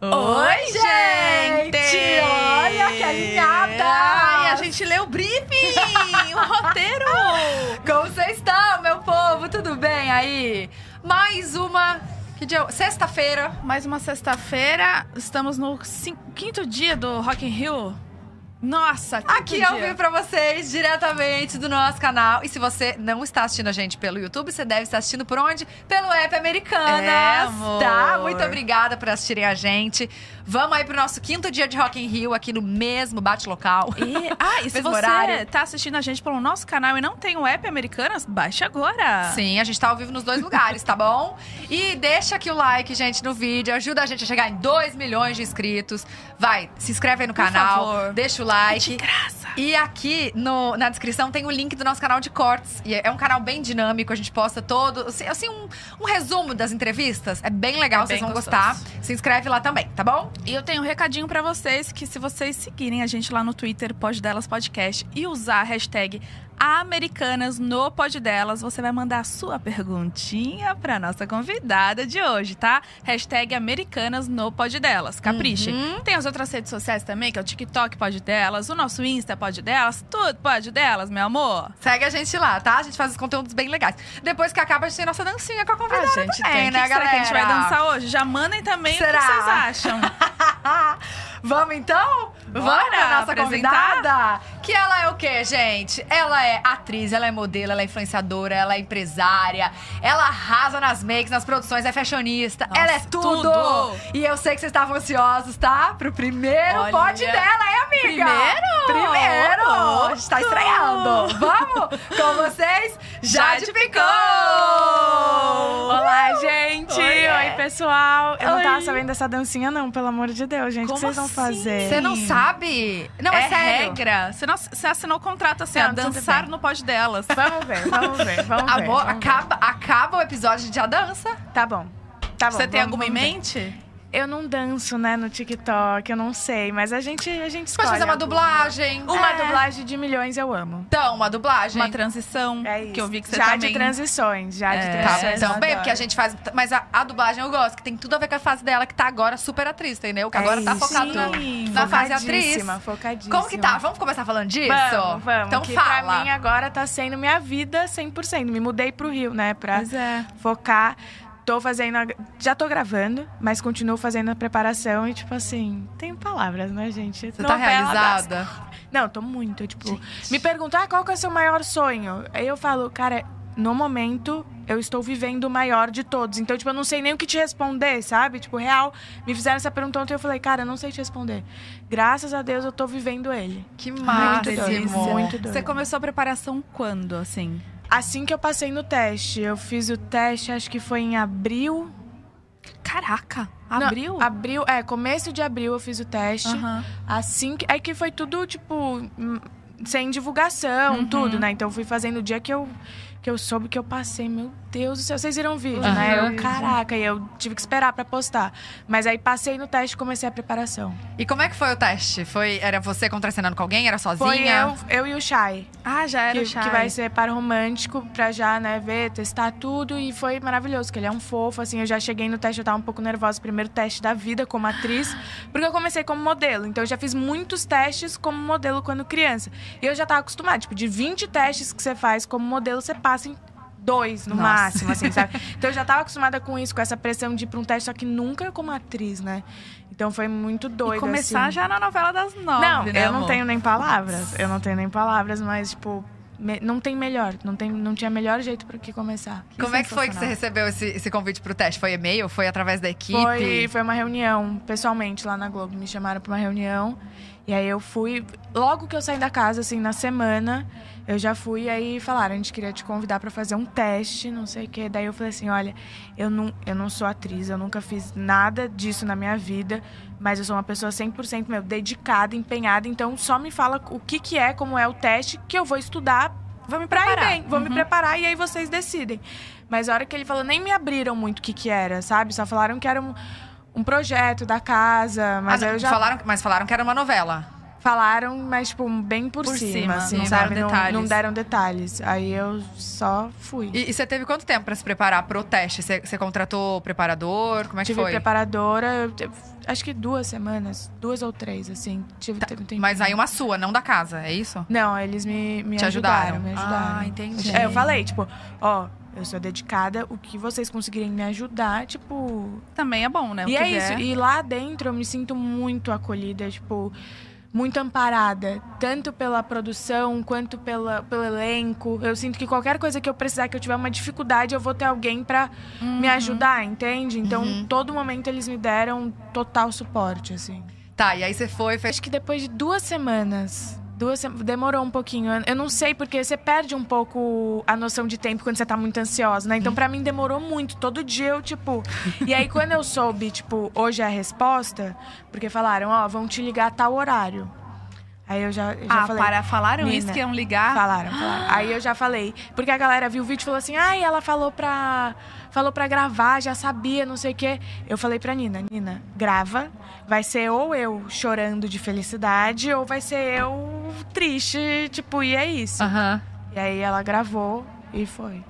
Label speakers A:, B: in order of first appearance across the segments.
A: Oi, gente!
B: Olha que alinhada!
A: Ai, a gente leu o briefing, o roteiro!
B: Como vocês estão, meu povo? Tudo bem aí? Mais uma... Que dia? Sexta-feira.
A: Mais uma sexta-feira, estamos no cin- quinto dia do Rock in Rio. Nossa, quinto
B: Aqui ao vivo pra vocês, diretamente do nosso canal. E se você não está assistindo a gente pelo YouTube, você deve estar assistindo por onde? Pelo app Americanas,
A: É, amor.
B: tá? Muito obrigada por assistirem a gente. Vamos aí pro nosso quinto dia de Rock in Rio, aqui no mesmo bate-local.
A: E, ah, e se você
B: horário.
A: tá assistindo a gente pelo nosso canal e não tem o app Americanas, baixe agora.
B: Sim, a gente tá ao vivo nos dois lugares, tá bom? E deixa aqui o like, gente, no vídeo. Ajuda a gente a chegar em 2 milhões de inscritos. Vai, se inscreve aí no
A: Por
B: canal,
A: favor.
B: deixa o
A: É de
B: like.
A: graça.
B: E aqui no- na descrição tem o link do nosso canal de cortes. E é um canal bem dinâmico, a gente posta todo. Assim, assim, um, um resumo das entrevistas. É bem legal,
A: É
B: vocês
A: bem
B: vão
A: gostoso.
B: gostar. Se inscreve lá também, tá bom?
A: E eu tenho um recadinho pra vocês que se vocês seguirem a gente lá no Twitter, Pod Delas Podcast, e usar a hashtag Americanas no Pod Delas, você vai mandar a sua perguntinha pra nossa convidada de hoje, tá? Hashtag Americanas no Pod Delas. Capriche.
B: Uhum.
A: Tem as outras redes sociais também, que é o TikTok Pod Delas, o nosso Insta Pod Delas, tudo Pod Delas, meu amor.
B: Segue a gente lá, tá? A gente faz os conteúdos bem legais. Depois que acaba, a gente tem nossa dancinha com a convidada
A: a gente
B: também,
A: tem.
B: né,
A: que será
B: galera?
A: que a gente vai dançar hoje? Já mandem também
B: Será?
A: o que vocês acham.
B: Vamos então?
A: Bora
B: Vamos pra nossa
A: apresentar?
B: convidada? Que ela é o quê, gente? Ela é atriz, ela é modelo, ela é influenciadora, ela é empresária, ela arrasa nas makes, nas produções, é fashionista,
A: Nossa,
B: ela é tudo.
A: tudo.
B: E eu sei que vocês estavam ansiosos, tá? Pro primeiro
A: Olha.
B: pod dela, hein, amiga?
A: Primeiro?
B: Primeiro!
A: Louco!
B: A gente tá estreando. Vamos? Com vocês, Jade
A: Jade
B: Picou!
C: Olá, gente!
A: Oiê.
C: Oi, pessoal! Eu não
B: Oi.
C: tava sabendo dessa dancinha, não, pelo amor de Deus, gente.
A: Como
C: vocês vão fazer?
B: Você não sabe? Não, é,
A: é
B: sério.
A: regra. Você, não- você assinou o contrato assim,
C: Não,
A: a dançar no pod delas.
C: Vamos ver, vamos ver, vamos ver.
B: Amor,
C: vamos ver.
B: acaba, acaba o episódio, a gente já dança.
C: Tá bom. Tá bom.
A: Você tem
C: vamos-
A: alguma em
C: vamos ver. Eu não danço, né, no TikTok, eu não sei, mas a gente, a gente escolhe.
B: Pode fazer uma
C: alguma.
B: dublagem.
C: Uma
B: É.
C: dublagem de milhões eu amo.
B: Então, uma dublagem.
A: Uma transição?
C: É isso.
A: Que eu vi que você
C: já
A: também...
C: de transições, já de
A: É.
B: Tá,
C: transições. eu
B: então, bem, porque a gente faz. Mas a, a dublagem eu gosto, que tem tudo a ver com a fase dela, que tá agora super atriz, entendeu? Que
C: É
B: agora tá focado na, na fase atriz.
C: Focadíssima, focadíssima.
B: Como que tá? Vamos começar falando disso?
C: Vamos, vamos.
B: Então
C: que
B: fala.
C: pra mim agora tá sendo minha vida 100%. Me mudei pro Rio, né, pra
A: Pois é.
C: focar. Tô fazendo. a- Já tô gravando, mas continuo fazendo a preparação e, tipo assim, tem palavras, né, gente?
B: Você tá realizada?
C: Não, tô muito. Tipo, me perguntam, ah, qual que é o seu maior sonho? Aí eu falo, cara, no momento eu estou vivendo o maior de todos. Então, tipo, eu não sei nem o que te responder, sabe? Tipo, real, me fizeram essa pergunta ontem e eu falei, cara, eu não sei te responder. Graças a Deus eu tô vivendo ele.
B: Que
C: Muito
B: máximo.
C: doido, muito doido.
A: Você começou a preparação quando, assim?
C: Assim que eu passei no teste, eu fiz o teste, acho que foi em abril.
A: Caraca,
C: Não,
A: abril?
C: abril, é, começo de abril eu fiz o teste.
A: Aham.
C: Assim que. Aí que foi tudo, tipo, hum, sem divulgação,
A: Uhum.
C: tudo, né? Então eu fui fazendo o dia que eu, que eu soube que eu passei. Meu Deus do céu. Vocês viram o vídeo,
B: Uhum.
C: né? Eu, caraca, e eu tive que esperar pra postar. Mas aí passei no teste e comecei a preparação.
B: E como é que foi o teste? Foi, era você contracenando com alguém? Era sozinha?
C: Foi eu, eu e o Shai.
A: Ah, já era
C: Que,
A: o Shai.
C: que vai ser par romântico pra já, né, ver, testar tudo. E foi maravilhoso, que ele é um fofo, assim. Eu já cheguei no teste, eu tava um pouco nervosa. Primeiro teste da vida como atriz. Porque eu comecei como modelo. Então eu já fiz muitos testes como modelo quando criança. E eu já tava acostumada. Tipo, de 20 testes que você faz como modelo, você passa em dois no
A: Nossa.
C: máximo, assim, sabe? Então eu já tava acostumada com isso, com essa pressão de ir pra um teste, só que nunca como atriz, né? Então foi muito doido.
A: E começar
C: assim.
A: já na novela das nove,
C: Não,
A: né,
C: eu não
A: amor?
C: tenho nem palavras. Eu não tenho nem palavras, mas, tipo, me- não tem melhor. Não, tem, não tinha melhor jeito pra que começar.
B: Como é que foi que você recebeu esse, esse convite pro teste? Foi e-mail? Foi através da equipe?
C: Foi, foi uma reunião, pessoalmente, lá na Globo. Me chamaram pra uma reunião. E aí eu fui. Logo que eu saí da casa, assim, na semana, eu já fui. Aí falaram, a gente queria te convidar pra fazer um teste, não sei o quê. Daí eu falei assim: olha, eu não, eu não sou atriz, eu nunca fiz nada disso na minha vida. Mas eu sou uma pessoa 100% meu, dedicada, empenhada. Então só me fala o que, que é, como é o teste, que eu vou estudar
A: Vou me preparar.
C: bem. Vou me
A: Uhum.
C: preparar e aí vocês decidem. Mas a hora que ele falou, nem me abriram muito o que que era, sabe? Só falaram que era um, um projeto da casa, mas
B: Ah,
C: eu já...
B: falaram, mas falaram que era uma novela.
C: Falaram, mas, tipo, bem por,
A: Por
C: cima,
A: cima,
C: assim,
A: não
C: sabe?
A: deram
C: Não, não deram detalhes. Aí eu só fui.
B: E, e você teve quanto tempo pra se preparar pro teste? Você, você contratou preparador? Como é que
C: Tive
B: foi?
C: preparadora, eu acho que duas semanas, duas ou três, assim. Tive teve um tempinho.
B: Mas aí uma sua, não da casa, é isso?
C: Não, eles me, me
B: Te
C: ajudaram,
B: ajudaram.
C: me ajudaram.
B: Ah, entendi.
C: É, eu falei, tipo, ó, eu sou dedicada, o que vocês conseguirem me ajudar, tipo.
A: Também é bom, né? O
C: e é
A: vier.
C: isso. E lá dentro eu me sinto muito acolhida, tipo, muito amparada. Tanto pela produção quanto pela, pelo elenco. Eu sinto que qualquer coisa que eu precisar, que eu tiver uma dificuldade, eu vou ter alguém pra
A: Uhum.
C: me ajudar, entende? Então,
B: Uhum.
C: todo momento eles me deram total suporte, assim.
B: Tá, e aí você foi, fez.
C: Acho que depois de duas semanas. Duas Demorou um pouquinho. Eu- não sei, porque você perde um pouco a noção de tempo quando você tá muito ansiosa, né? Então, pra mim, demorou muito. Todo dia eu, tipo. E aí, quando eu soube, tipo, hoje é a resposta, porque falaram, ó, vão te ligar a tal horário. Aí eu já, eu já
A: Ah,
C: falei.
A: para, falaram isso que iam ligar?
C: Falaram, falaram. Aí eu já falei. Porque a galera viu o vídeo e falou assim: ai, ela falou pra, falou pra gravar, já sabia, não sei o quê. Eu falei pra Nina: Nina, grava. Vai ser ou eu chorando de felicidade, ou vai ser eu triste, tipo, e é isso.
B: Aham.
C: E aí ela gravou e foi.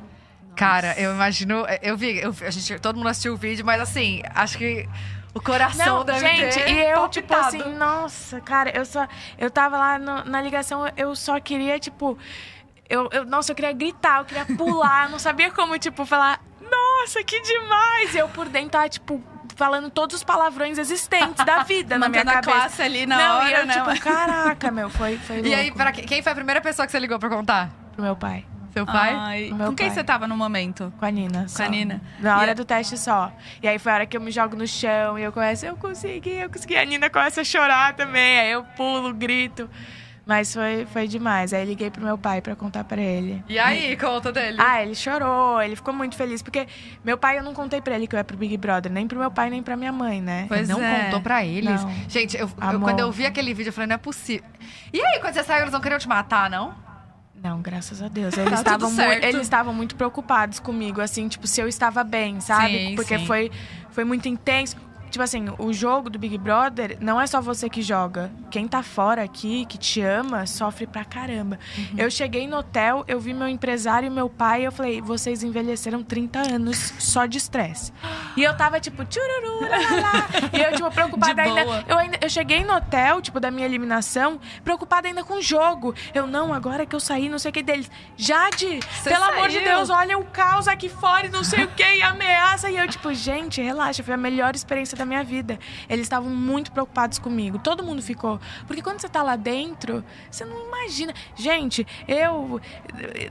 B: Cara, eu imagino. Eu vi, eu, a gente, todo mundo assistiu o vídeo, mas assim, acho que o coração
C: Não,
B: deve
C: gente, e eu, tipo
B: palpitado.
C: assim, nossa, cara, eu só. Eu tava lá no- na ligação, eu só queria, tipo. Eu, eu- nossa, eu queria gritar, eu queria pular, eu não sabia como, tipo, falar, nossa, que demais! E eu por dentro tava, tipo, falando todos os palavrões existentes da vida na minha
A: a
C: cabeça.
A: classe ali na
C: não,
A: hora,
C: e eu,
A: né?
C: tipo, caraca, meu, foi, foi louco.
B: E aí, pra que- quem foi a primeira pessoa que você ligou pra contar?
C: Pro meu pai,
B: Seu pai?
A: Ai, com quem
C: pai.
A: você tava no momento?
C: com a Nina. Só.
A: a Nina.
C: Na hora
A: E-
C: do teste só. E aí foi a hora que eu me jogo no chão e eu começo, eu consegui, eu consegui. A Nina começa a chorar também. Aí eu pulo, grito. Mas foi, foi demais. Aí liguei pro meu pai pra contar pra ele.
B: E aí, conta dele.
C: Ah, ele chorou, ele ficou muito feliz, porque meu pai eu não contei pra ele que eu ia pro Big Brother, nem pro meu pai, nem pra minha mãe, né?
A: Pois
B: não
A: é.
B: contou pra eles?
C: Não.
B: Gente, eu, eu- quando eu vi aquele vídeo, eu falei, não é possível. E aí, quando você saiu, eles não queriam te matar, não?
C: Não, graças a Deus.
B: Tá
C: Eles
B: tudo
C: estavam mu-
B: certo.
C: eles estavam muito preocupados comigo, assim, tipo, se eu estava bem, sabe?
A: Sim,
C: Porque
A: sim.
C: foi foi muito intenso. Tipo assim, o jogo do Big Brother não é só você que joga. Quem tá fora aqui, que te ama, sofre pra caramba.
A: Uhum.
C: Eu cheguei no hotel, eu vi meu empresário e meu pai, eu falei, vocês envelheceram 30 anos só de estresse. E eu tava tipo, tchururu, lá, lá. E eu, tipo, preocupada ainda. Eu, ainda. eu cheguei no hotel, tipo, da minha eliminação, preocupada ainda com o jogo. Eu, não, agora que eu saí, não sei o que deles. Jade, pelo amor de
A: saiu.
C: Deus, olha o caos aqui fora e não sei o que, e ameaça. E eu, tipo, gente, relaxa, foi a melhor experiência da minha vida. Eles estavam muito preocupados comigo. Todo mundo ficou. Porque quando você tá lá dentro, você não imagina. Gente, eu,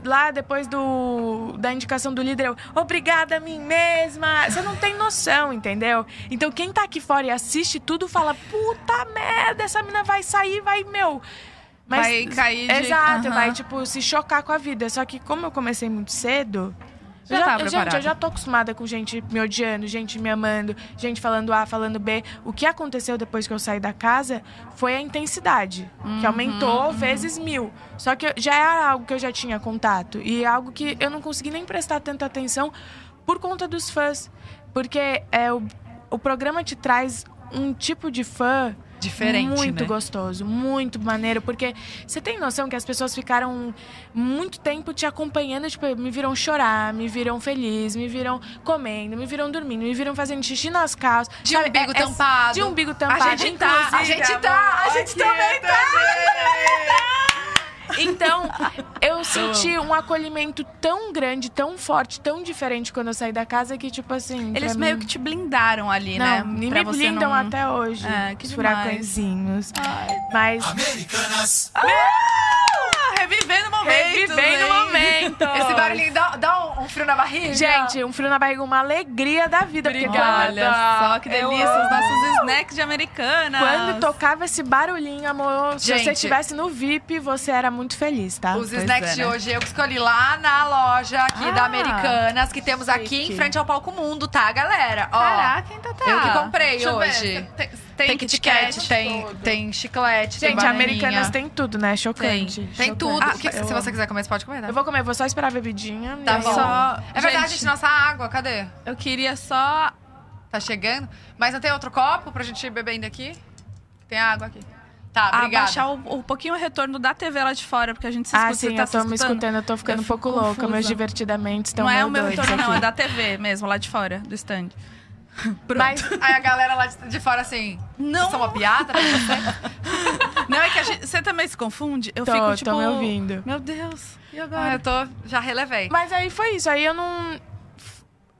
C: lá depois do, da indicação do líder, eu, obrigada a mim mesma. Você não tem noção, entendeu? Então quem tá aqui fora e assiste tudo fala, puta merda, essa mina vai sair, vai, meu.
A: Vai cair de-
C: Exato,
A: Aham.
C: vai, tipo, se chocar com a vida. Só que como eu comecei muito cedo.
A: Já
C: eu
A: tá
C: gente,
A: preparada.
C: eu já tô acostumada com gente me odiando, gente me amando, gente falando A, falando B. O que aconteceu depois que eu saí da casa foi a intensidade, que
A: Uhum,
C: aumentou vezes mil. Só que eu- já era algo que eu já tinha contato. E é algo que eu não consegui nem prestar tanta atenção por conta dos fãs. Porque é, o, o programa te traz um tipo de fã
B: Diferente,
C: muito
B: né?
C: gostoso, muito maneiro, porque você tem noção que as pessoas ficaram muito tempo te acompanhando, tipo, me viram chorar, me viram feliz, me viram comendo, me viram dormindo, me viram fazendo xixi nas calças.
B: De
C: sabe?
B: umbigo
C: É- é-
B: tampado.
C: De umbigo tampado.
B: A gente tá, a gente tá, a gente também tá.
C: Então, eu senti um acolhimento tão grande, tão forte, tão diferente quando eu saí da casa que, tipo assim.
A: Eles meio
C: mim-
A: que te blindaram ali,
C: Não,
A: né?
C: nem
A: Pra
C: me
A: você
C: blindam
A: não...
C: até hoje.
A: É, que
C: os furacõezinhos. Mas.
D: Americanas.
A: Ah, revivendo momentos,
C: Revivendo
A: hein?
C: momento.
B: Esse barulhinho dá, dá um, um frio na barriga.
C: Gente, um frio na barriga, uma alegria da vida. porque
A: Olha só que
C: eu
A: delícia, os nossos snacks de americana.
C: Quando tocava esse barulhinho, amor, se
B: Gente.
C: você estivesse no VIP, você era muito feliz, tá?
B: Os
A: Pois
B: snacks
A: é,
B: de
A: né?
B: hoje eu que escolhi lá na loja aqui
C: Ah,
B: da Americanas, que temos aqui
C: chique.
B: em frente ao Palco Mundo, tá, galera? Ó,
A: Caraca, então tá.
B: Eu que comprei
A: Deixa
B: hoje.
A: Tem,
B: tem,
A: tem,
B: Kit Kat, tem, tem chiclete, tem
C: Gente,
B: bananinha.
C: Americanas tem tudo, né? Chocante.
B: Tem
C: Chocante.
B: tudo.
A: Ah,
B: O que-
C: eu
B: se você quiser comer, você pode comer, tá?
C: Eu vou comer, vou só esperar a bebidinha.
B: Tá bom.
A: Só-
B: É verdade,
A: Gente.
B: gente, nossa água, cadê?
A: Eu queria só...
B: Tá chegando? Mas não tem outro copo pra gente ir bebendo aqui? Tem água aqui. Tá,
A: a
B: obrigada.
A: baixar o, um pouquinho o retorno da TV lá de fora, porque a gente se
C: Ah,
A: escuta.
C: sim,
A: você tá
C: eu tô me escutando, eu tô ficando
A: Eu
C: um pouco
A: fico
C: louca. Meus
A: confusa.
C: divertidamente estão
A: Não é o meu retorno, não,
C: aqui.
A: é da TV mesmo, lá de fora, do stand. Pronto.
C: Mas
B: Aí a galera lá de, de fora assim.
A: Não.
B: Isso é uma piada pra você?
A: Não, é que a gente, você também se confunde? Eu
C: Tô,
A: fico
C: tô
A: tipo.
C: me ouvindo.
A: Meu Deus, e
B: Ah,
A: agora?
B: eu tô. Já relevei.
C: Mas aí foi isso. Aí eu não.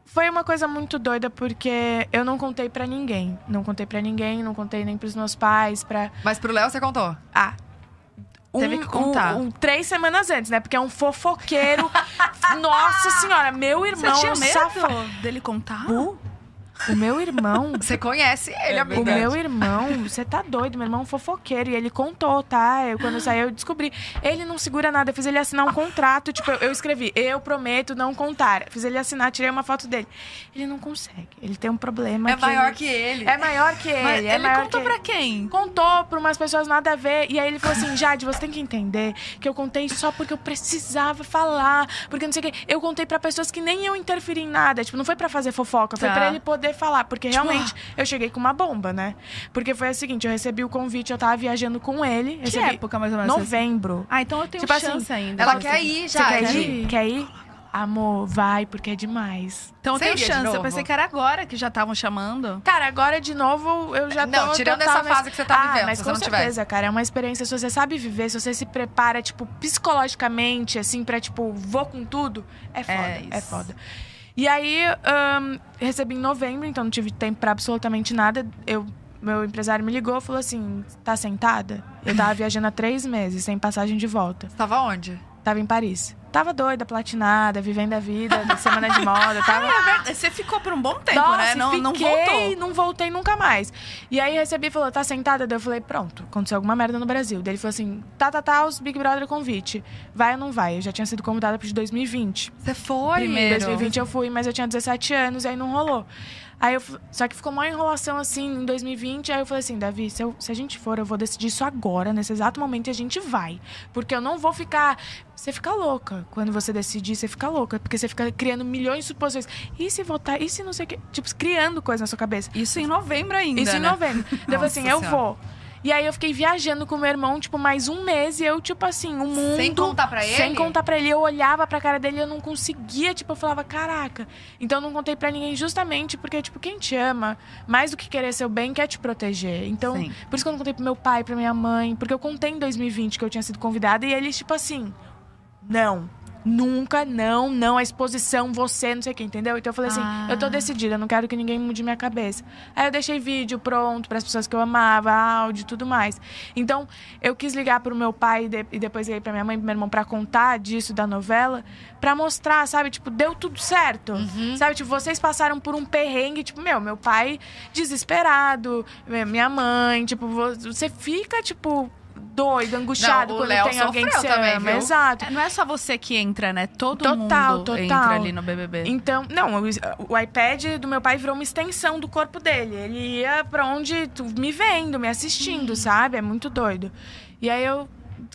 C: Foi uma coisa muito doida porque eu não contei pra ninguém. Não contei pra ninguém, não contei nem pros meus pais, pra.
B: Mas pro Léo você contou.
C: Ah.
A: Teve que contar.
C: um- um- três semanas antes, né? Porque é um fofoqueiro. Nossa senhora, meu irmão.
A: Você tinha
C: um
A: medo
C: safa-
A: dele contar?
C: Bu? O meu irmão.
B: Você conhece ele,
A: É
B: amiga.
C: O meu irmão, você tá doido, meu irmão é um fofoqueiro. E ele contou, tá? Eu, quando eu saí, eu descobri. Ele não segura nada, eu fiz ele assinar um contrato. Tipo, eu, eu escrevi, eu prometo não contar. Fiz ele assinar, tirei uma foto dele. Ele não consegue. Ele tem um problema.
B: É maior
C: ele-
B: que ele.
C: É maior que ele.
A: Mas
C: é
A: ele
C: maior
A: contou
C: que
A: pra quem?
C: Contou pra umas pessoas nada a ver. E aí ele falou assim: Jade, você tem que entender que eu contei só porque eu precisava falar. Porque não sei o quê. Eu contei pra pessoas que nem iam interferir em nada. Tipo, não foi pra fazer fofoca, foi
A: Tá.
C: pra ele poder falar. Porque
A: Tipo,
C: realmente eu cheguei com uma bomba, né? Porque foi o seguinte: eu recebi o convite, eu tava viajando com ele.
A: Que
C: Recebi
A: época mais ou menos?
C: novembro.
A: Ah, então eu tenho
C: Tipo assim,
A: chance ainda.
B: Ela quer ir
C: Você
B: já.
C: quer
B: né?
C: ir? Quer ir? Amor, vai, porque é demais.
A: Então
B: de
A: chance. Eu pensei que era agora que já estavam chamando.
C: Cara, agora de novo eu já tô.
B: Não, tirando
C: total
B: essa fase que você tá
C: ah,
B: vivendo,
C: Mas com certeza, cara, é uma experiência. Se você sabe viver, se você se prepara, tipo, psicologicamente, assim, pra, tipo, vou com tudo, é foda.
A: É
C: É,
A: isso.
C: foda. E aí, ahn, recebi em novembro, então não tive tempo pra absolutamente nada. Eu. Meu empresário me ligou e falou assim: tá sentada? Eu tava viajando há três meses, sem passagem de volta.
B: Você tava onde?
C: Tava em Paris. Tava doida, platinada, vivendo a vida, da semana de moda, tava.
A: É verdade. Você ficou por um bom tempo,
C: Nossa,
A: né? Não, não
C: fiquei,
A: voltou.
C: não voltei nunca mais. E aí recebi e falou, tá sentada? Daí eu falei, pronto, aconteceu alguma merda no Brasil. Daí ele falou assim, tá, tá, tá, os Big Brother convite. Vai ou não vai? Eu já tinha sido convidada pro de 2020.
B: Você foi?
A: Primeiro.
C: Em 2020 eu fui, mas eu tinha 17 anos e aí não rolou. Aí eu, só que ficou uma enrolação assim em 2020. Aí eu falei assim, Davi, se, eu- se a gente for, eu vou decidir isso agora, nesse exato momento, e a gente vai. Porque eu não vou ficar. Você fica louca. Quando você decidir, você fica louca. Porque você fica criando milhões de suposições. E se votar? E se não sei o quê? Tipo, criando coisa na sua cabeça.
A: Isso em novembro ainda,
C: Isso em
A: né?
C: novembro. Daí eu falei assim, eu vou. E aí eu fiquei viajando com meu irmão, tipo, mais um mês. E eu, tipo assim, o mundo...
B: Sem contar pra ele?
C: Sem contar pra ele. Eu olhava pra cara dele e eu não conseguia. Tipo, eu falava, caraca. Então eu não contei pra ninguém justamente porque, tipo, quem te ama, mais do que querer seu bem, quer te proteger. Então,
A: Sim.
C: por isso que eu não contei pro meu pai, pra minha mãe. Porque eu contei em 2020 que eu tinha sido convidada. E eles, tipo assim, não. Nunca, não, não, a exposição, você, não sei o que, entendeu? Então eu falei assim,
A: Ah.
C: eu tô decidida, eu não quero que ninguém mude minha cabeça. Aí eu deixei vídeo pronto para as pessoas que eu amava, áudio e tudo mais. Então, eu quis ligar pro meu pai e, de- e depois liguei pra minha mãe e pro meu irmão pra contar disso da novela, pra mostrar, sabe? Tipo, deu tudo certo. Sabe? Tipo, vocês passaram por um perrengue, tipo, meu, meu pai desesperado, minha mãe, tipo, vo- você fica, tipo, doido, angustiado
B: Não,
C: quando
B: Léo
C: tem alguém que você
B: também,
C: ama.
B: viu?
C: Exato.
A: É, Não é só você que entra, né? Todo
C: Total,
A: mundo
C: total.
A: entra ali no BBB.
C: Então, não, o, o iPad do meu pai virou uma extensão do corpo dele. Ele ia pra onde tu, me vendo, me assistindo, sabe? É muito doido. E aí eu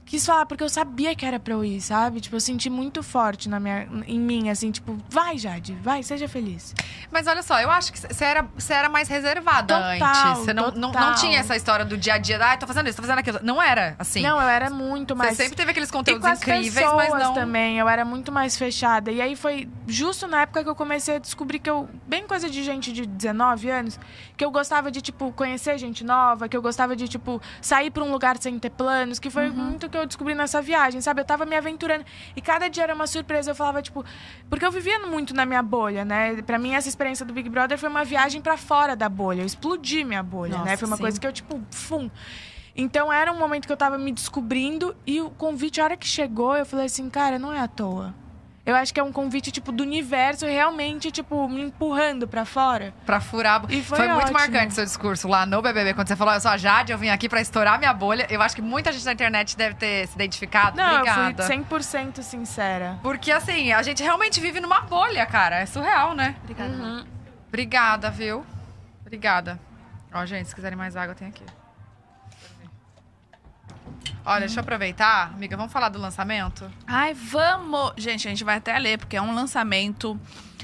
C: quis falar porque eu sabia que era pra eu ir, sabe? Tipo, eu senti muito forte na minha, em mim, assim, tipo, vai, Jade, vai, seja feliz.
B: Mas olha só, eu acho que você era, você era mais reservada
C: Total,
B: antes. Você não, não, não
C: total.
B: tinha essa história do dia a dia, ah, tô fazendo isso, tô fazendo aquilo. Não era assim.
C: Não, eu era muito
B: você
C: mais.
B: sempre teve aqueles conteúdos
C: com as
B: incríveis,
C: pessoas
B: mas não.
C: também, eu era muito mais fechada. E aí foi justo na época que eu comecei a descobrir que eu, bem coisa de gente de 19 anos, que eu gostava de, tipo, conhecer gente nova, que eu gostava de, tipo, sair pra um lugar sem ter planos, que foi muito que eu descobri nessa viagem, sabe? Eu tava me aventurando. E cada dia era uma surpresa. Eu falava, tipo, porque eu vivia muito na minha bolha, né? Pra mim, essa experiência do Big Brother foi uma viagem pra fora da bolha. Eu explodi minha bolha,
A: Nossa,
C: né? Foi uma
A: sim.
C: coisa que eu, tipo, fum. Então era um momento que eu tava me descobrindo e o convite, a hora que chegou, eu falei assim, cara, não é à toa. Eu acho que é um convite, tipo, do universo realmente, tipo, me empurrando pra fora.
B: Pra furar.
C: E foi
B: muito
C: ótimo.
B: marcante seu discurso lá no BBB, quando você falou, eu sou a Jade, eu vim aqui pra estourar minha bolha. Eu acho que muita gente na internet deve ter se identificado.
C: Não,
B: Obrigada.
C: eu fui 100% sincera.
B: Porque assim, a gente realmente vive numa bolha, cara. É surreal, né?
A: Obrigada.
C: Uhum.
B: Obrigada, viu? Obrigada. Ó, gente, se quiserem mais água, tem aqui. Olha, deixa eu aproveitar. Amiga, vamos falar do lançamento?
A: Ai, vamos! Gente, a gente vai até ler, porque é um lançamento.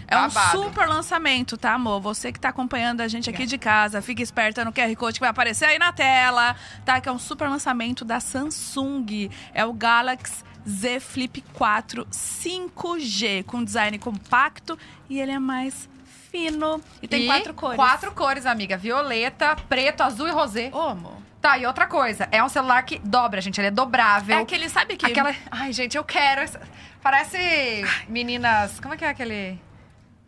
A: É um
B: Babado.
A: super lançamento, tá, amor? Você que tá acompanhando a gente aqui de casa, fica esperta no QR Code que vai aparecer aí na tela, tá? Que é um super lançamento da Samsung. É o Galaxy Z Flip 4 5G, com design compacto e ele é mais fino. E tem quatro cores.
B: Quatro cores, amiga. Violeta, preto, azul e rosé.
A: Ô, amor.
B: Tá, e outra coisa. É um celular que dobra, gente. Ele é dobrável.
A: É aquele, sabe que...
B: Aquela... Ai, gente, eu quero. essa- Parece meninas... Como é que é aquele...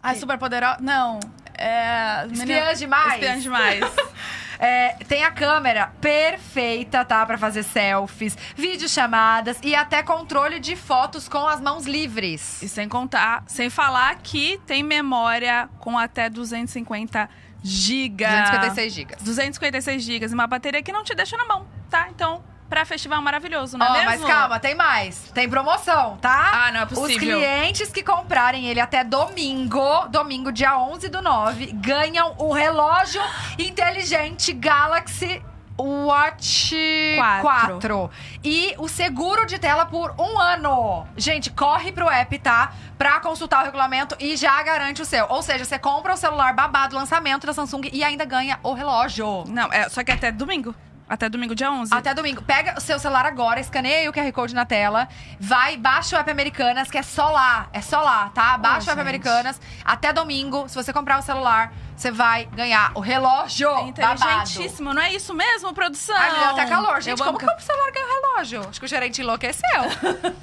A: Ai, super poderosa. Não. É...
B: Espiãs demais.
A: Espiãs demais.
B: É, tem a câmera perfeita, tá? Pra fazer selfies, videochamadas e até controle de fotos com as mãos livres.
A: E sem contar, sem falar que tem memória com até 250 gigas.
B: 256 GB.
A: 256 gigas e uma bateria que não te deixa na mão, tá? Então, pra festival maravilhoso, não é
B: mas
A: mesmo?
B: calma, tem mais. Tem promoção, tá?
A: Ah, não é
B: Os
A: possível.
B: clientes que comprarem ele até domingo, domingo, dia 11 do 9, ganham o relógio inteligente Galaxy Watch
A: Quatro.
B: 4. E o seguro de tela por um ano. Gente, corre pro app, tá? Pra consultar o regulamento e já garante o seu. Ou seja, você compra o celular babado, lançamento da Samsung e ainda ganha o relógio.
A: Não, é, só que até domingo. Até domingo, dia 11.
B: Até domingo. Pega o seu celular agora, escaneia aí o QR Code na tela. Vai, baixa o app Americanas, que é só lá. É só lá, tá? Baixa o app
C: gente.
B: Americanas. Até domingo, se você comprar o celular, você vai ganhar o relógio
A: É
B: babado.
A: inteligentíssimo, não é isso mesmo, produção?
B: Ai, me deu até calor. Gente,
A: Eu
B: como que o celular ganha o relógio? Acho que o gerente enlouqueceu.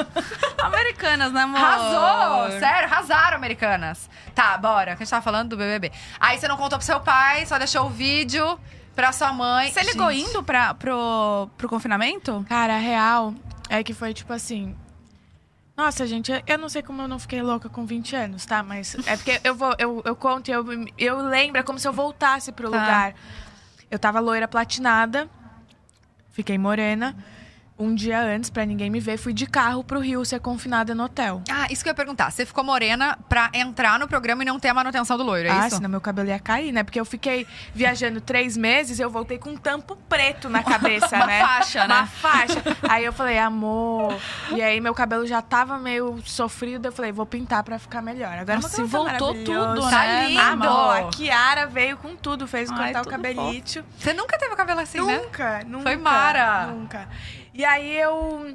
A: Americanas, né, amor?
B: Arrasou! Sério, arrasaram, Americanas. Tá, bora. Que a gente tava falando do BBB. Aí você não contou pro seu pai, só deixou o vídeo pra sua mãe.
A: Você ligou
B: Gente,
A: indo pra, pro, pro confinamento?
C: Cara, a real é que foi tipo assim. Nossa, gente, eu- não sei como eu não fiquei louca com 20 anos, tá? Mas é porque eu vou, eu, eu conto e eu, eu lembro, é como se eu voltasse pro
A: Tá.
C: lugar. Eu tava loira platinada, fiquei morena. Um dia antes, pra ninguém me ver, fui de carro pro Rio ser confinada no hotel.
B: Ah, isso que eu ia perguntar. Você ficou morena pra entrar no programa e não ter a manutenção do loiro, é
C: ah,
B: isso?
C: senão meu cabelo ia cair, né? Porque eu fiquei viajando três meses, eu voltei com um tampo preto na cabeça,
A: Uma
C: né?
A: faixa, né?
C: Uma faixa. Aí eu falei, amor. E aí meu cabelo já tava meio sofrido, eu falei, vou pintar pra ficar melhor. Agora
A: Nossa,
C: sim,
A: voltou tudo,
B: Tá
A: né?
B: lindo.
C: Amor, a Kiara veio com tudo, fez
A: Ai,
C: cortar o
A: tudo
C: cabelito.
B: Você nunca teve o cabelo assim, né?
C: Nunca, nunca.
B: Foi Mara.
C: Nunca. E aí eu.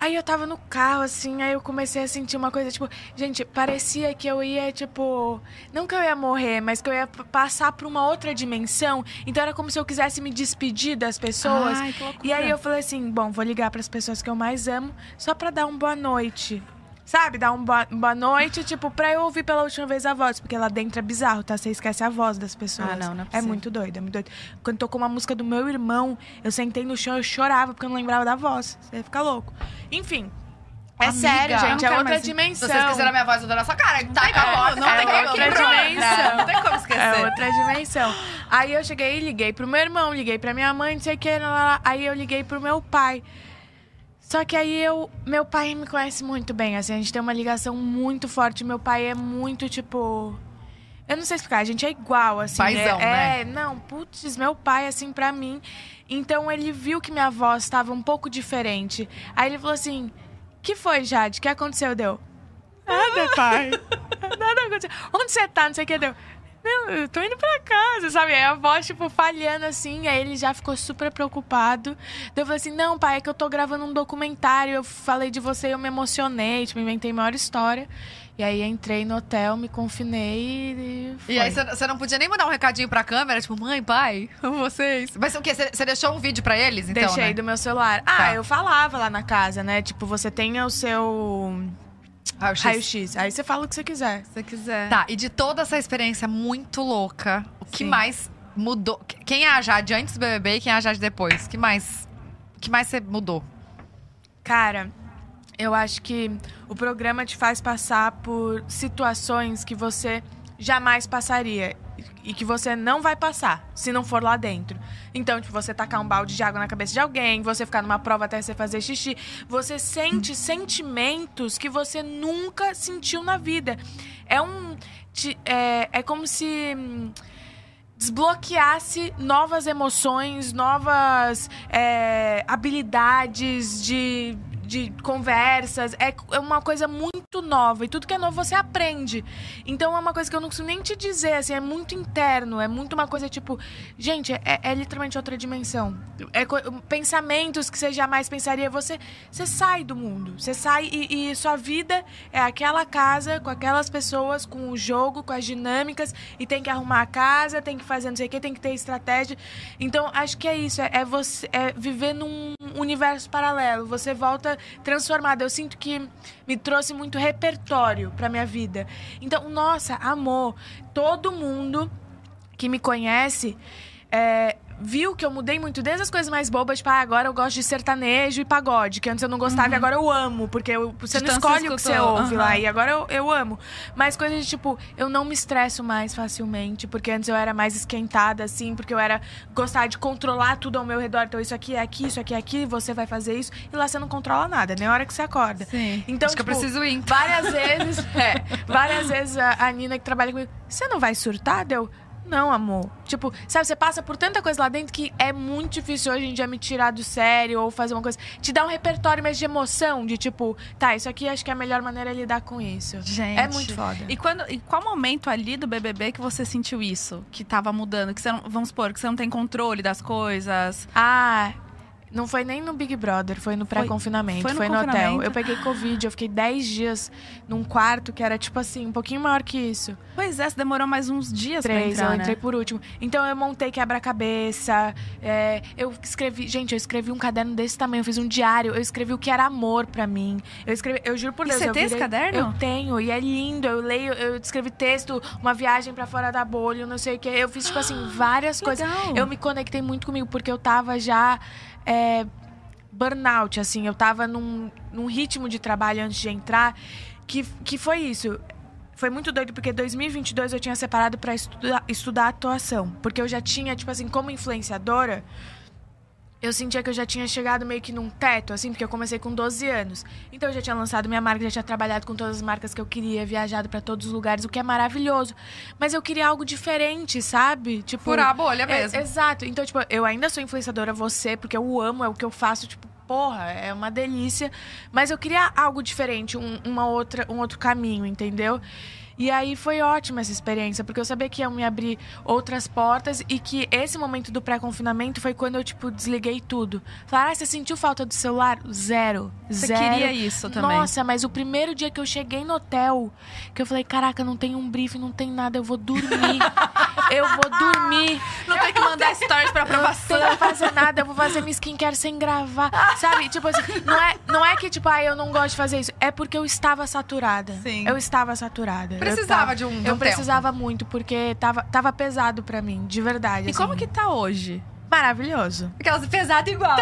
C: Aí eu tava no carro, assim, aí eu comecei a sentir uma coisa, tipo, gente, parecia que eu ia, tipo. Não que eu ia morrer, mas que eu ia passar pra uma outra dimensão. Então era como se eu quisesse me despedir das pessoas.
A: Ai.
C: E aí eu falei assim, bom, vou ligar pras pessoas que eu mais amo, só pra dar um boa noite. Sabe, dar um boa, boa noite, tipo, pra eu ouvir pela última vez a voz. Porque lá dentro é bizarro, tá? Você esquece a voz das pessoas.
A: Ah, não, não é
C: é muito doido, é muito doido. Quando tocou uma música do meu irmão, eu sentei no chão, eu chorava porque eu não lembrava da voz. Você ia ficar louco. Enfim. É
B: Amiga,
C: sério, gente. É outra
A: mais-
B: Se
C: dimensão.
B: vocês quiserem a minha voz, eu dou na sua cara. Tá acabou,
A: não
B: tá
A: tem como
C: outra dimensão.
B: Não tem como esquecer.
C: É outra dimensão. Aí eu cheguei e liguei pro meu irmão, liguei pra minha mãe, não sei o que, lá, lá, lá. aí eu liguei pro meu pai. Só que aí eu. Meu pai me conhece muito bem, assim, a gente tem uma ligação muito forte. Meu pai é muito, tipo. Eu não sei explicar, a gente é igual, assim.
B: Paizão,
C: é, é, não, putz, meu pai, assim, pra mim. Então ele viu que minha voz estava um pouco diferente. Aí ele falou assim: que foi, Jade? O que aconteceu? Deu. Nada, pai. Nada aconteceu. Onde você tá? Não sei o que deu. Não, eu tô indo pra casa, sabe? Aí a voz, tipo, falhando assim. Aí ele já ficou super preocupado. Daí eu falei assim: não, pai, é que eu tô gravando um documentário. Eu falei de você eu me emocionei. Tipo, inventei a maior história. E aí entrei no hotel, me confinei e. Foi.
B: E aí você- não podia nem mandar um recadinho pra câmera, tipo, mãe, pai, amo vocês. Mas o quê? Você você deixou um vídeo pra eles, então,
C: Deixei
B: né?
C: do meu celular. Ah,
B: Tá.
C: eu falava lá na casa, né? Tipo, você tem o seu
B: Raio-X.
C: raio-x. Aí você fala o que você quiser.
A: Se você quiser.
B: Tá, e de toda essa experiência muito louca, o que
C: Sim.
B: mais mudou? Quem é a Jade antes do BBB e quem é a Jade depois? que mais o que mais você mudou?
C: Cara, eu acho que o programa te faz passar por situações que você jamais passaria e que você não vai passar se não for lá dentro. Então, tipo, você tacar um balde de água na cabeça de alguém, você ficar numa prova até você fazer xixi, você sente sentimentos que você nunca sentiu na vida. É um é, é como se hum, desbloqueasse novas emoções, novas é, habilidades de, de conversas. É, é uma coisa muito nova. E tudo que é novo você aprende. Então é uma coisa que eu não consigo nem te dizer, assim, é muito interno. É muito uma coisa tipo. Gente, é, é literalmente outra dimensão. É pensamentos que você jamais pensaria. Você, você sai do mundo. Você sai e, e sua vida é aquela casa com aquelas pessoas, com o jogo, com as dinâmicas. E tem que arrumar a casa, tem que fazer não sei o que, tem que ter estratégia. Então, acho que é isso. É, é você é viver num universo paralelo. Você volta transformada. Eu sinto que me trouxe muito repertório pra minha vida. Então, nossa, amor, todo mundo que me conhece é, viu que eu mudei muito desde as coisas mais bobas, tipo, ah, agora eu gosto de sertanejo e pagode, que antes eu não gostava e agora eu amo, porque eu- você
A: De
C: não escolhe o que você ouve
A: aham.
C: lá, e agora eu, eu amo. Mas coisas de tipo, eu não me estresso mais facilmente, porque antes eu era mais esquentada, assim, porque eu era gostar de controlar tudo ao meu redor. Então, isso aqui é aqui, isso aqui é aqui, você vai fazer isso, e lá você não controla nada, nem a hora que você acorda.
A: Sim.
C: Então,
B: Acho que eu
C: tipo,
B: preciso ir.
C: Várias vezes, é, várias vezes a, a Nina que trabalha comigo, você não vai surtar? Deu, não, amor. Tipo, sabe, você passa por tanta coisa lá dentro que é muito difícil hoje em dia me tirar do sério ou fazer uma coisa. Te dá um repertório mais de emoção, de tipo, tá, isso aqui acho que é a melhor maneira de lidar com isso.
A: Gente.
C: É muito foda.
A: E, quando, e qual momento ali do BBB que você sentiu isso? Que tava mudando? Que você não, vamos supor, que você não tem controle das coisas.
C: Ah, não foi nem no Big Brother, foi no pré-confinamento,
A: foi
C: foi,
A: no
C: no, hotel. Eu peguei Covid, eu fiquei 10 dias num quarto que era, tipo assim, um pouquinho maior que isso.
A: Pois é, você demorou mais uns dias pra
C: Três,
A: entrar,
C: eu
A: né?
C: entrei por último. Então eu montei quebra-cabeça. é, eu escrevi. Gente, eu escrevi um caderno desse tamanho, eu fiz um diário. Eu escrevi o que era amor pra mim. Eu escrevi, eu juro por
A: E
C: Deus.
A: você
C: eu
A: tem esse
C: virei-
A: caderno?
C: Eu tenho, e é lindo. Eu leio, eu escrevi texto, uma viagem pra fora da bolha, não sei o quê. Eu fiz, tipo assim, várias coisas. Eu me conectei muito comigo, porque eu tava já. É, burnout, assim. Eu tava num, num ritmo de trabalho antes de entrar que, que foi isso. Foi muito doido, porque em 2022 eu tinha separado pra estudar, estudar atuação. Porque eu já tinha, tipo assim, como influenciadora, eu sentia que eu já tinha chegado meio que num teto, assim, porque eu comecei com 12 anos. Então eu já tinha lançado minha marca, já tinha trabalhado com todas as marcas que eu queria, viajado pra todos os lugares, o que é maravilhoso. Mas eu queria algo diferente, sabe? Tipo,
B: Furar a bolha
C: é,
B: mesmo.
C: exato. Então, tipo, eu ainda sou influenciadora você, porque eu amo, é o que eu faço, tipo, porra, é uma delícia. Mas eu queria algo diferente, um, uma outra, um outro caminho, entendeu? E aí foi ótima essa experiência, porque eu sabia que ia me abrir outras portas e que esse momento do pré-confinamento foi quando eu, tipo, desliguei tudo. Falar, ah, você sentiu falta do celular? Zero.
A: Você
C: Zero.
A: queria isso também.
C: Nossa, mas o primeiro dia que eu cheguei no hotel, que eu falei, caraca, não tem um briefing, não tem nada, eu vou dormir. eu vou dormir.
A: Não tem que mandar stories pra
C: Eu não
A: aprovação.
C: tenho que fazer nada, eu vou fazer minha skincare sem gravar. Sabe? Tipo assim, não é, não é que, tipo, ah, eu não gosto de fazer isso. É porque eu estava saturada.
A: Sim.
C: Eu estava saturada.
B: Precisava
C: tava-
B: de um, de
C: Eu
B: um
C: precisava muito, porque tava, tava pesado pra mim, de verdade.
A: E
C: assim.
A: como que tá hoje?
C: Maravilhoso.
B: tempo. Aquelas pesadas igual.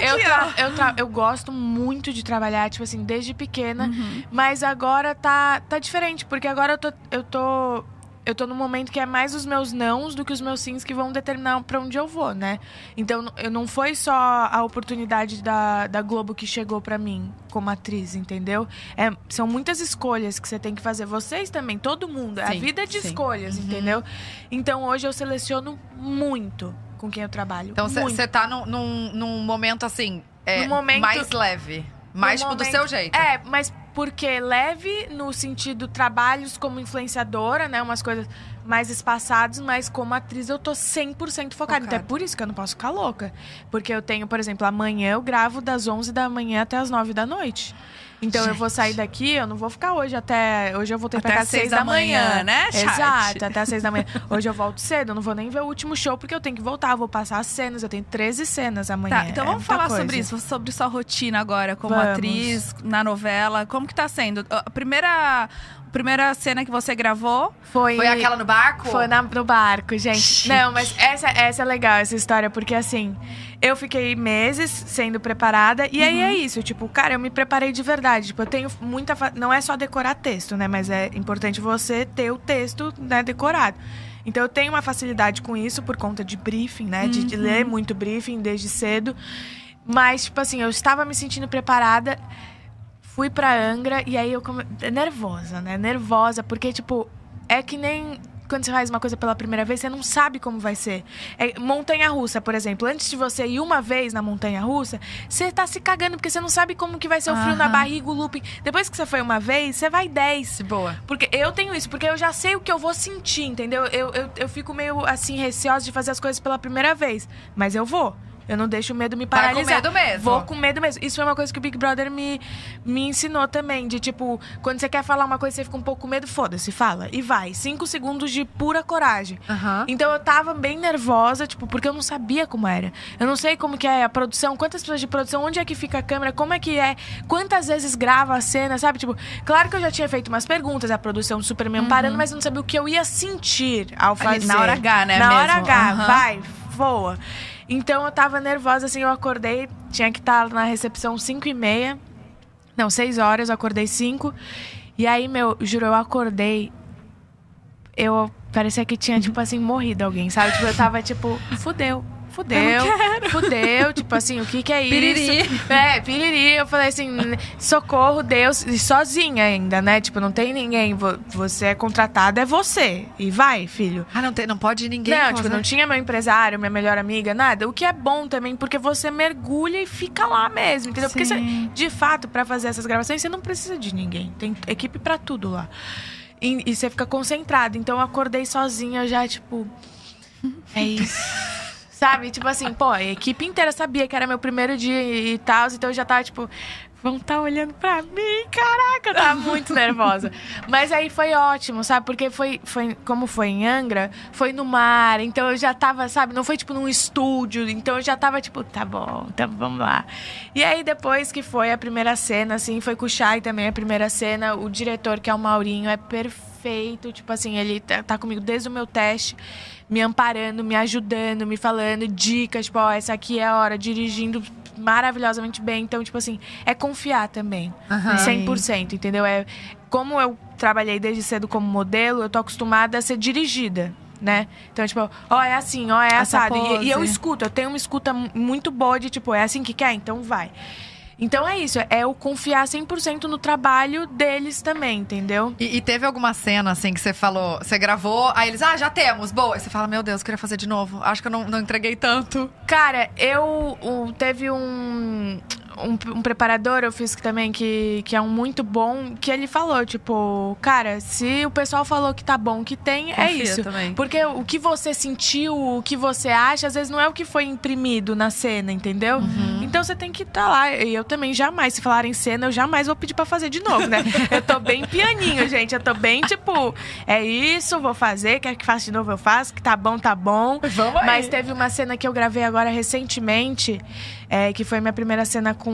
C: eu, tra- eu, tra- eu gosto muito de trabalhar, tipo assim, desde pequena. Mas agora tá, tá diferente, porque agora eu tô, eu tô. Eu tô num momento que é mais os meus nãos do que os meus sims que vão determinar pra onde eu vou, né? Então, eu não foi só a oportunidade da, da Globo que chegou pra mim como atriz, entendeu? É, são muitas escolhas que você tem que fazer. Vocês também, todo mundo. É a
A: Sim,
C: vida de
A: sim.
C: escolhas, entendeu? Então, hoje eu seleciono muito com quem eu trabalho.
B: Então você tá num, num, num momento assim, é,
C: momento-
B: mais leve. Mais tipo, do
C: momento-
B: seu jeito.
C: É, mas porque leve no sentido trabalhos como influenciadora, né? Umas coisas mais espaçadas, mas como atriz eu tô 100% focada. Então é
B: Focada.
C: por isso que eu não posso ficar louca. Porque eu tenho, por exemplo, amanhã eu gravo das 11 da manhã até as 9 da noite. Então eu vou sair daqui, eu não vou ficar hoje até. Hoje eu voltei pra
A: Até às
C: às
A: seis
C: 6
A: da
C: da
A: manhã,
C: manhã,
A: né, chat?
C: Exato, até às 6 da manhã. Hoje eu volto cedo, eu não vou nem ver o último show, porque eu tenho que voltar, vou passar as cenas. Eu tenho 13 cenas amanhã.
A: Tá, então
C: é
A: vamos falar
C: coisa.
A: sobre isso, sobre sua rotina agora como
C: Vamos.
A: atriz na novela. Como que tá sendo? A primeira, primeira cena que você gravou,
C: Foi,
B: Foi aquela no barco?
C: Foi na- no barco, gente. Não, mas essa, essa é legal, essa história, porque assim, eu fiquei meses sendo preparada, e aí é isso, tipo, cara, eu me preparei de verdade. Tipo, eu tenho muita. fa- Não é só decorar texto, né? Mas é importante você ter o texto né, decorado. Então eu tenho uma facilidade com isso por conta de briefing, né? De, de ler muito briefing desde cedo. Mas, tipo assim, eu estava me sentindo preparada. Fui pra Angra e aí eu come... nervosa, né? Nervosa, porque, tipo, é que nem quando você faz uma coisa pela primeira vez, você não sabe como vai ser. É, montanha russa, por exemplo. Antes de você ir uma vez na montanha russa, você tá se cagando, porque você não sabe como que vai ser o frio na barriga, o looping. Depois que você foi uma vez, você vai 10.
B: De boa.
C: Porque eu tenho isso, porque eu já sei o que eu vou sentir, entendeu? Eu, eu, eu fico meio assim, receosa de fazer as coisas pela primeira vez. Mas eu vou. Eu não deixo o medo me
B: Vai com
C: paralisar.
B: medo mesmo.
C: Vou com medo mesmo. Isso foi uma coisa que o Big Brother me, me ensinou também. De tipo, quando você quer falar uma coisa, você fica um pouco com medo, foda-se, fala. E vai. Cinco segundos de pura coragem.
B: Aham.
C: Então eu tava bem nervosa, tipo, porque eu não sabia como era. Eu não sei como que é a produção, quantas pessoas de produção, onde é que fica a câmera, como é que é, quantas vezes grava a cena, sabe? Tipo, claro que eu já tinha feito umas perguntas, a produção super me amparando, mas eu não sabia o que eu ia sentir ao
A: Uhum. Ali,
C: fazer.
A: na hora H, né,
C: Na hora
A: mesmo?
C: H,
A: Aham.
C: vai, voa. Então eu tava nervosa, assim, eu acordei, tinha que estar na recepção 5 e meia. Não, 6 horas, eu acordei 5. E aí, meu, juro, eu acordei. Eu parecia que tinha, tipo assim, morrido alguém, sabe? Tipo, eu tava tipo, fudeu. Fudeu, fudeu, tipo assim, o que que é isso?
A: Piriri.
C: É, piriri. Eu falei assim, socorro, Deus, e sozinha ainda, né? Tipo, não tem ninguém, vo- você é contratada, é você. E vai, filho.
B: Ah, não, tem, não pode ninguém.
C: Não, tipo, não tinha meu empresário, minha melhor amiga, nada. O que é bom também, porque você mergulha e fica lá mesmo, entendeu? Porque você,
A: Sim.
C: de fato, pra fazer essas gravações, você não precisa de ninguém. Tem equipe pra tudo lá. E, e você fica concentrado. Então eu acordei sozinha já, tipo. É isso. Sabe? Tipo assim, pô, a equipe inteira sabia que era meu primeiro dia e, tal, então eu já tava, tipo, vão estar olhando pra mim, caraca, eu tava muito nervosa. Mas aí foi ótimo, sabe? Porque foi, foi, como foi em Angra, foi no mar, então eu já tava, sabe? Não foi tipo num estúdio, então eu já tava, tipo, tá bom, então vamos lá. E aí depois que foi a primeira cena, assim, foi com o Shai também a primeira cena, o diretor, que é o Maurinho, é perfeito, tipo assim, ele tá, tá comigo desde o meu teste me amparando, me ajudando, me falando dicas, tipo, ó, essa aqui é a hora, dirigindo maravilhosamente bem. Então, tipo assim, é confiar também.
B: Aham.
C: 100%, entendeu? É como eu trabalhei desde cedo como modelo, eu tô acostumada a ser dirigida. Né? Então, tipo, ó, é assim, ó, é assado. E, e eu escuto, eu tenho uma escuta mu- muito boa de, tipo, é assim que quer? Então vai. Então é isso, é eu confiar 100% no trabalho deles também, entendeu?
B: E, e teve alguma cena, assim, que você falou, você gravou, aí eles, ah, já temos, boa. E você fala, meu Deus, queria fazer de novo. Acho que eu não, não entreguei tanto.
C: Cara, eu o- teve um, um, um preparador, eu fiz também, que, que é um muito bom, que ele falou, tipo, cara, se o pessoal falou que tá bom, que tem, é
A: Confia
C: isso.
A: também.
C: Porque o que você sentiu, o que você acha, às vezes não é o que foi imprimido na cena, entendeu? Então você tem que estar lá. E eu também jamais, se falar em cena, eu jamais vou pedir pra fazer de novo, né? eu tô bem pianinho, gente. Eu tô bem, tipo, é isso, vou fazer, quer que faça de novo, eu faço, que tá bom, tá bom.
B: Vamos aí.
C: Mas teve uma cena que eu gravei agora recentemente, é, que foi minha primeira cena com,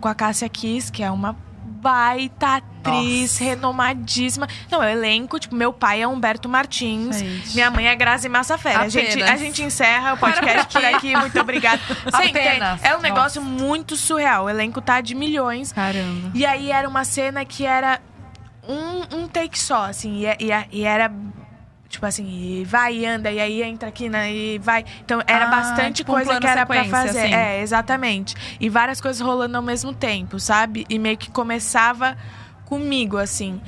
C: com a Cássia Kiss, que é uma baita atriz, renomadíssima. Não, é elenco, tipo, meu pai é Humberto Martins,
A: Gente.
C: minha mãe é Grazi Massafera. A gente, a gente encerra o podcast por aqui, muito obrigada. Você entende?
B: Apenas.
C: É um negócio muito surreal, o elenco tá de milhões.
A: Caramba.
C: E aí era uma cena que era um, um take só, assim, e, e- e era. Tipo assim, e vai e anda, e aí entra aqui né, e vai. Então era
A: Ah,
C: bastante
A: tipo um
C: coisa
A: plano
C: que era pra fazer.
A: assim.
C: É, exatamente. E várias coisas rolando ao mesmo tempo, sabe? E meio que começava comigo, assim.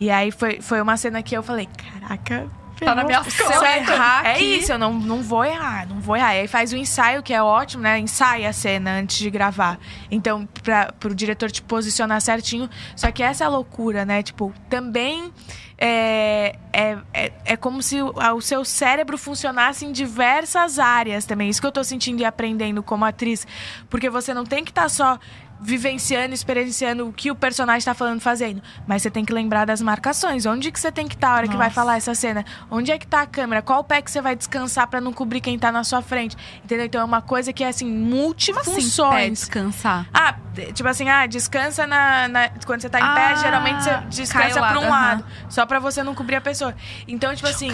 C: E aí foi, foi uma cena que eu falei, caraca.
B: Tá na minha
C: se eu
A: errar
C: É
A: aqui-
C: isso, eu não, não vou errar, não vou errar. E aí faz o ensaio, que é ótimo, né? Ensaia a cena antes de gravar. Então, pra, pro diretor te posicionar certinho. Só que essa é loucura, né? Tipo, também é, é, é, é como se o, o seu cérebro funcionasse em diversas áreas também. Isso que eu tô sentindo e aprendendo como atriz. Porque você não tem que estar só vivenciando, experienciando o que o personagem está falando, fazendo. Mas você tem que lembrar das marcações. Onde que você tem que estar a hora que vai
A: Nossa.
C: falar essa cena? Onde é que tá a câmera? Qual pé que você vai descansar para não cobrir quem tá na sua frente? Entendeu? Então é uma coisa que é assim,
A: Como assim, pé
C: multifunções.
A: descansar?
C: Ah, tipo assim, ah, descansa na, na- Quando você tá em pé,
A: Ah,
C: geralmente você descansa pra um
A: aham.
C: lado. Só pra você não cobrir a pessoa. Então, tipo assim.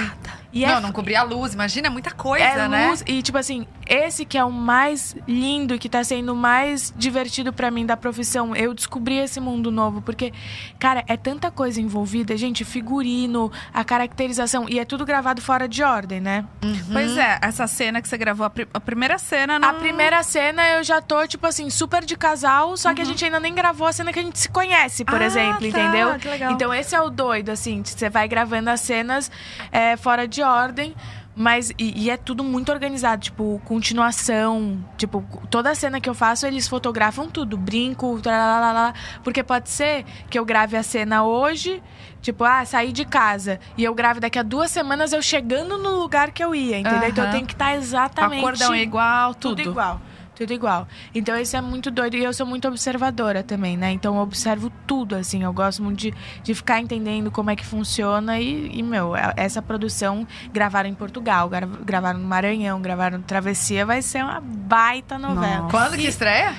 C: E
B: não,
C: é
B: não cobrir a luz, imagina, é muita coisa,
C: é
B: né?
C: luz, e tipo assim, esse que é o mais lindo e que tá sendo o mais divertido pra mim da profissão. Eu descobri esse mundo novo, porque, cara, é tanta coisa envolvida, gente, figurino, a caracterização, e é tudo gravado fora de ordem, né?
A: Pois é, essa cena que você gravou, a, pri- a primeira cena não...
C: A primeira cena eu já tô, tipo assim, super de casal, só que a gente ainda nem gravou a cena que a gente se conhece, por
A: Ah,
C: exemplo,
A: tá,
C: entendeu?
A: que legal.
C: Então esse é o doido, assim, você vai gravando as cenas é, fora de ordem. Mas, e, e é tudo muito organizado, tipo, continuação. Tipo, toda cena que eu faço, eles fotografam tudo, brinco, tralalala, porque pode ser que eu grave a cena hoje, tipo, ah, saí de casa, e eu grave daqui a duas semanas eu chegando no lugar que eu ia, entendeu? Então eu tenho que estar
A: A
C: exatamente.
A: cordão é igual, tudo.
C: Tudo igual. Tudo igual. Então isso é muito doido. E eu sou muito observadora também, né? Então eu observo tudo, assim. Eu gosto muito de, de ficar entendendo como é que funciona. E, e, meu, a- essa produção gravaram em Portugal, gra- gravaram no Maranhão, gravaram no Travessia. Vai ser uma baita novela.
A: Nossa.
B: Quando que estreia?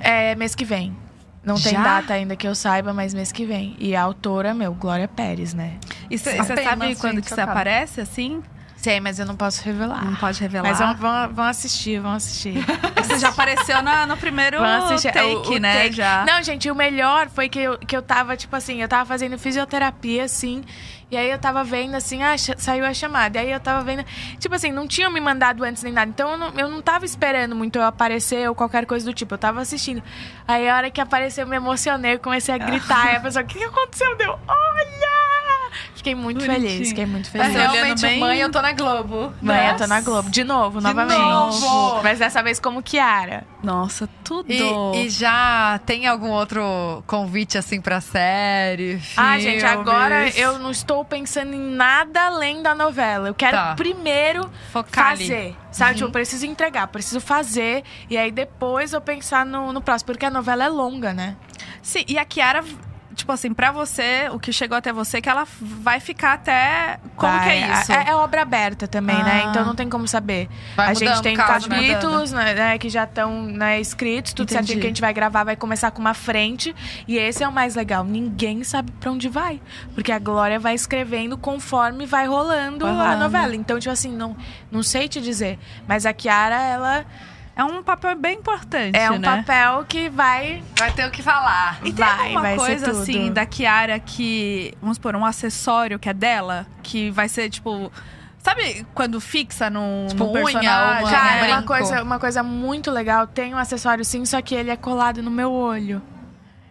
C: É mês que vem. Não tem
B: Já?
C: data ainda que eu saiba, mas mês que vem. E a autora, meu, Glória Pérez, né?
A: E você sabe quando que você aparece, assim?
C: Sei, mas eu não posso revelar.
A: Não pode revelar.
C: Mas vão, vão, vão assistir, vão assistir.
A: Você já apareceu na- no primeiro
C: assistir.
A: take,
C: O- o
A: né?
C: take.
A: Já.
C: Não, gente, o melhor foi que eu, que eu tava, tipo assim, eu tava fazendo fisioterapia, assim. E aí eu tava vendo, assim, ah, saiu a chamada. E aí eu tava vendo. Tipo assim, não tinham me mandado antes nem nada. Então eu não, eu não tava esperando muito eu aparecer ou qualquer coisa do tipo. Eu tava assistindo. Aí a hora que apareceu, eu me emocionei, eu comecei a gritar. Aí a pessoa, o que, que aconteceu? Deu, olha! Fiquei muito
A: Bonitinho.
C: feliz, fiquei muito
B: É
C: feliz.
A: olhando
B: realmente,
A: bem?
B: mãe, eu tô na Globo.
C: Mãe, eu tô
B: Nossa.
C: na Globo. De novo, novamente.
B: novo!
C: Mas dessa vez como Kiara.
A: Nossa, tudo.
B: E, e já tem algum outro convite, assim, pra série?
C: Ah, gente, agora
B: filmes?
C: eu não estou pensando em nada além da novela. Eu quero
B: Tá.
C: primeiro
A: Focar
C: fazer. Sabe? Tipo, eu preciso entregar, preciso fazer. E aí depois eu pensar no, no próximo. Porque a novela é longa, né?
A: Sim, e a Kiara, tipo assim, pra você, o que chegou até você, que ela vai ficar até. Como
C: Vai.
A: que é isso?
C: É, é obra aberta também, né?
A: Ah.
C: Então não tem como saber.
B: Vai
C: a gente
B: mudando,
C: tem
B: caso
C: capítulos né, né, que já estão né, escritos, tudo
A: Entendi.
C: certinho que a gente vai gravar, vai começar com uma frente. E esse é o mais legal. Ninguém sabe pra onde vai. Porque a Glória vai escrevendo conforme vai rolando,
A: Vai
C: a
A: rolando.
C: novela. Então, tipo assim, não, não sei te dizer. Mas a Kiara, ela
A: É um papel bem importante,
C: é um
A: né?
C: papel que vai.
B: Vai ter o que falar.
A: E tem
C: Vai,
A: alguma
C: vai ser
A: coisa assim da Kiara que, vamos supor, um acessório que é dela, que vai ser tipo. Sabe quando fixa num,
B: Tipo,
A: num
B: unha, uma-
C: Cara,
B: brinco.
C: uma coisa, uma coisa muito legal. Tem um acessório sim, só que ele é colado no meu olho.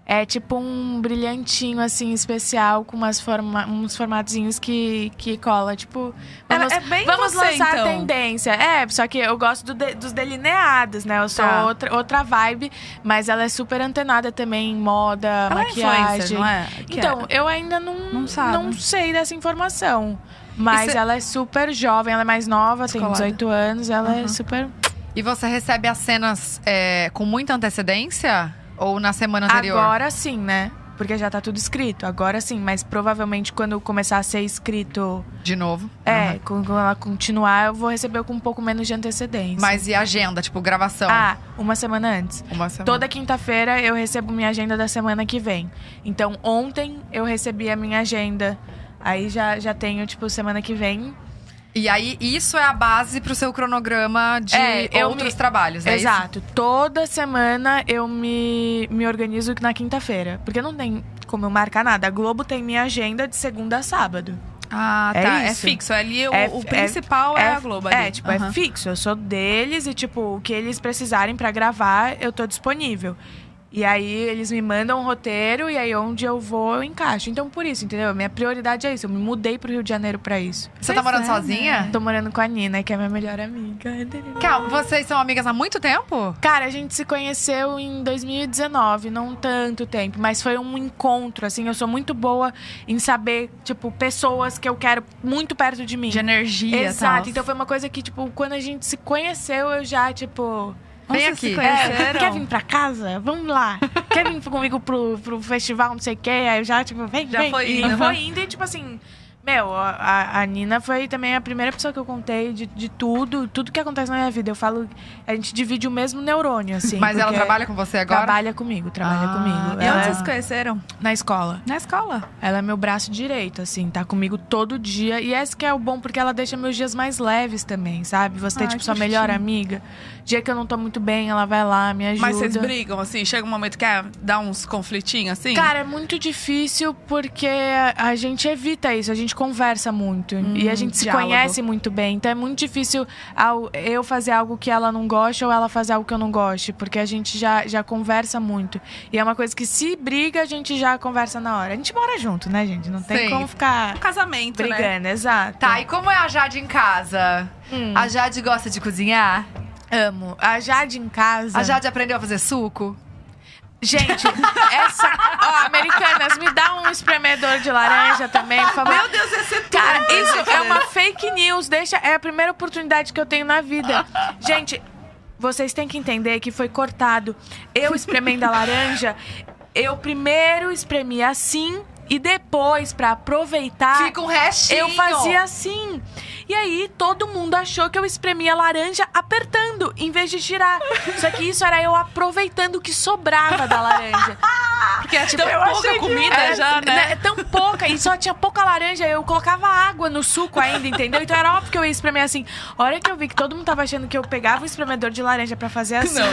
C: É tipo um brilhantinho, assim, especial, com umas forma, uns formatinhos que, que cola. Tipo, vamos,
A: é bem
C: vamos
A: você,
C: lançar
A: então.
C: a tendência. É, só que eu gosto do de- dos delineados, né? Eu sou
A: Tá.
C: outra, outra vibe, mas ela é super antenada também em moda,
A: Ela é
C: maquiagem.
A: influencer, não é?
C: Então, eu ainda não,
A: Não sabe.
C: sei dessa informação. Mas
A: cê-
C: ela é super jovem, ela é mais nova, tem
A: Descolada.
C: 18 anos, ela
A: Aham.
C: é super.
B: E você recebe as cenas é, com muita antecedência? Ou na semana anterior?
C: Agora sim, né? Porque já tá tudo escrito. Agora sim, mas provavelmente quando começar a ser escrito.
B: De novo?
C: É,
B: Aham.
C: quando ela continuar, eu vou receber com um pouco menos de antecedência.
B: Mas e agenda? Tipo, gravação?
C: Ah, uma semana antes.
B: Uma semana.
C: Toda quinta-feira eu recebo minha agenda da semana que vem. Então, ontem eu recebi a minha agenda. Aí já, já tenho, tipo, semana que vem.
B: E aí, isso é a base pro seu cronograma de
C: É,
B: outros
C: me-
B: trabalhos, é isso?
C: Exato. Toda semana eu me, me organizo na quinta-feira. Porque não tem como eu marcar nada. A Globo tem minha agenda de segunda a sábado.
A: Ah,
C: É
A: tá. É,
C: isso.
A: fixo. Ali o,
C: É-
A: o
C: é-
A: principal é, a Globo. Ali.
C: É, tipo,
A: Aham.
C: é fixo. Eu sou deles e, tipo, o que eles precisarem pra gravar, eu tô disponível. E aí eles me mandam um roteiro e aí onde eu vou, eu encaixo. Então, por isso, entendeu? Minha prioridade é isso. Eu me mudei pro Rio de Janeiro pra isso.
B: Você tá
A: Pois
B: morando
A: é,
B: sozinha?
C: Tô morando com a Nina, que é minha melhor amiga.
B: Calma, vocês são amigas há muito tempo?
C: Cara, a gente se conheceu em 2019, não tanto tempo, mas foi um encontro, assim. Eu sou muito boa em saber, tipo, pessoas que eu quero muito perto de mim.
A: De energia
C: Exato.
A: tal.
C: Então foi uma coisa que, tipo, quando a gente se conheceu, eu já, tipo.
B: Vem
A: Vocês
B: aqui.
C: É, quer vir pra casa? Vamos lá. quer vir comigo pro, pro festival, não sei o quê? Aí eu já, tipo, vem,
A: Já
C: vem.
A: foi
C: e
A: indo,
C: foi
A: aham.
C: indo e, tipo assim, Meu, a, a Nina foi também a primeira pessoa que eu contei de, de tudo, tudo que acontece na minha vida. Eu falo, a gente divide o mesmo neurônio, assim.
B: Mas ela trabalha com você agora?
C: Trabalha comigo, trabalha
B: Ah.
C: comigo.
A: E
C: Ela
A: onde
C: é
A: vocês se conheceram?
C: na escola.
A: Na escola.
C: Ela é meu braço direito, assim, tá comigo todo dia. E esse que é o bom, porque ela deixa meus dias mais leves também, sabe? Você tem,
A: Ai,
C: tipo, sua melhor amiga. Dia que eu não tô muito bem, ela vai lá, me ajuda.
A: Mas vocês brigam, assim? Chega um momento que é, dá uns conflitinhos, assim?
C: Cara, é muito difícil porque a gente evita isso, a gente conversa muito. e a gente se
A: diálogo.
C: conhece muito bem. Então é muito difícil eu fazer algo que ela não gosta ou ela fazer algo que eu não goste. Porque a gente já, já conversa muito. E é uma coisa que se briga, a gente já conversa na hora. A gente mora junto, né, gente? Não tem
B: Sim.
C: como ficar
A: um casamento, né?
C: brigando, exato.
B: Tá, e como é a Jade em casa?
C: Hum.
B: A Jade gosta de cozinhar?
C: Amo. A Jade em casa.
B: A Jade aprendeu a fazer suco?
C: Gente, essa. Ó, americanas, me dá um espremedor de laranja também, por favor.
A: Meu Deus, esse é tudo.
C: Cara, isso é uma fake news. Deixa, é a primeira oportunidade que eu tenho na vida. Gente, vocês têm que entender que foi cortado. Eu espremendo a laranja, eu primeiro espremi assim e depois, pra aproveitar,
B: Fica um restinho.
C: eu fazia assim. E aí, todo mundo achou que eu espremia laranja apertando, em vez de tirar. Só que isso era eu aproveitando o que sobrava da laranja.
A: Porque é tão
C: Eu
A: pouca comida
C: é,
A: já, né?
C: É tão pouca, e só tinha pouca laranja, eu colocava água no suco ainda, entendeu? Então era óbvio que eu ia espremer assim. A hora que eu vi que todo mundo tava achando que eu pegava o espremedor de laranja pra fazer assim
A: Não,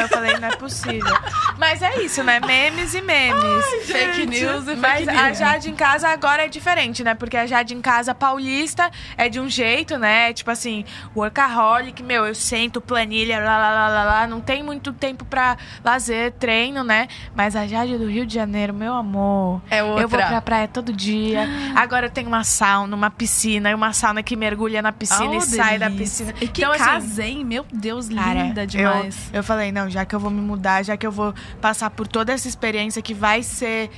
C: eu falei, não é possível. Mas é isso, né? Memes e memes.
A: Fake news e fake
C: Mas a. Jade em casa agora é diferente, né? Porque a Jade em casa paulista é de um jeito, né? Tipo assim, workaholic, meu, eu sento, planilha, lá, lá, lá, lá, lá. Não tem muito tempo pra lazer, treino, né? Mas a Jade do Rio de Janeiro, meu amor.
B: É outra.
C: Eu vou pra praia todo dia. Agora eu tenho uma sauna, uma piscina, e uma sauna que mergulha na piscina
A: Oh,
C: e sai da
A: delícia.
C: piscina.
A: E que
C: Então, assim,
A: casa, hein? Meu Deus,
C: Cara,
A: linda demais.
C: Eu, eu falei, não, já que eu vou me mudar, já que eu vou passar por toda essa experiência que vai ser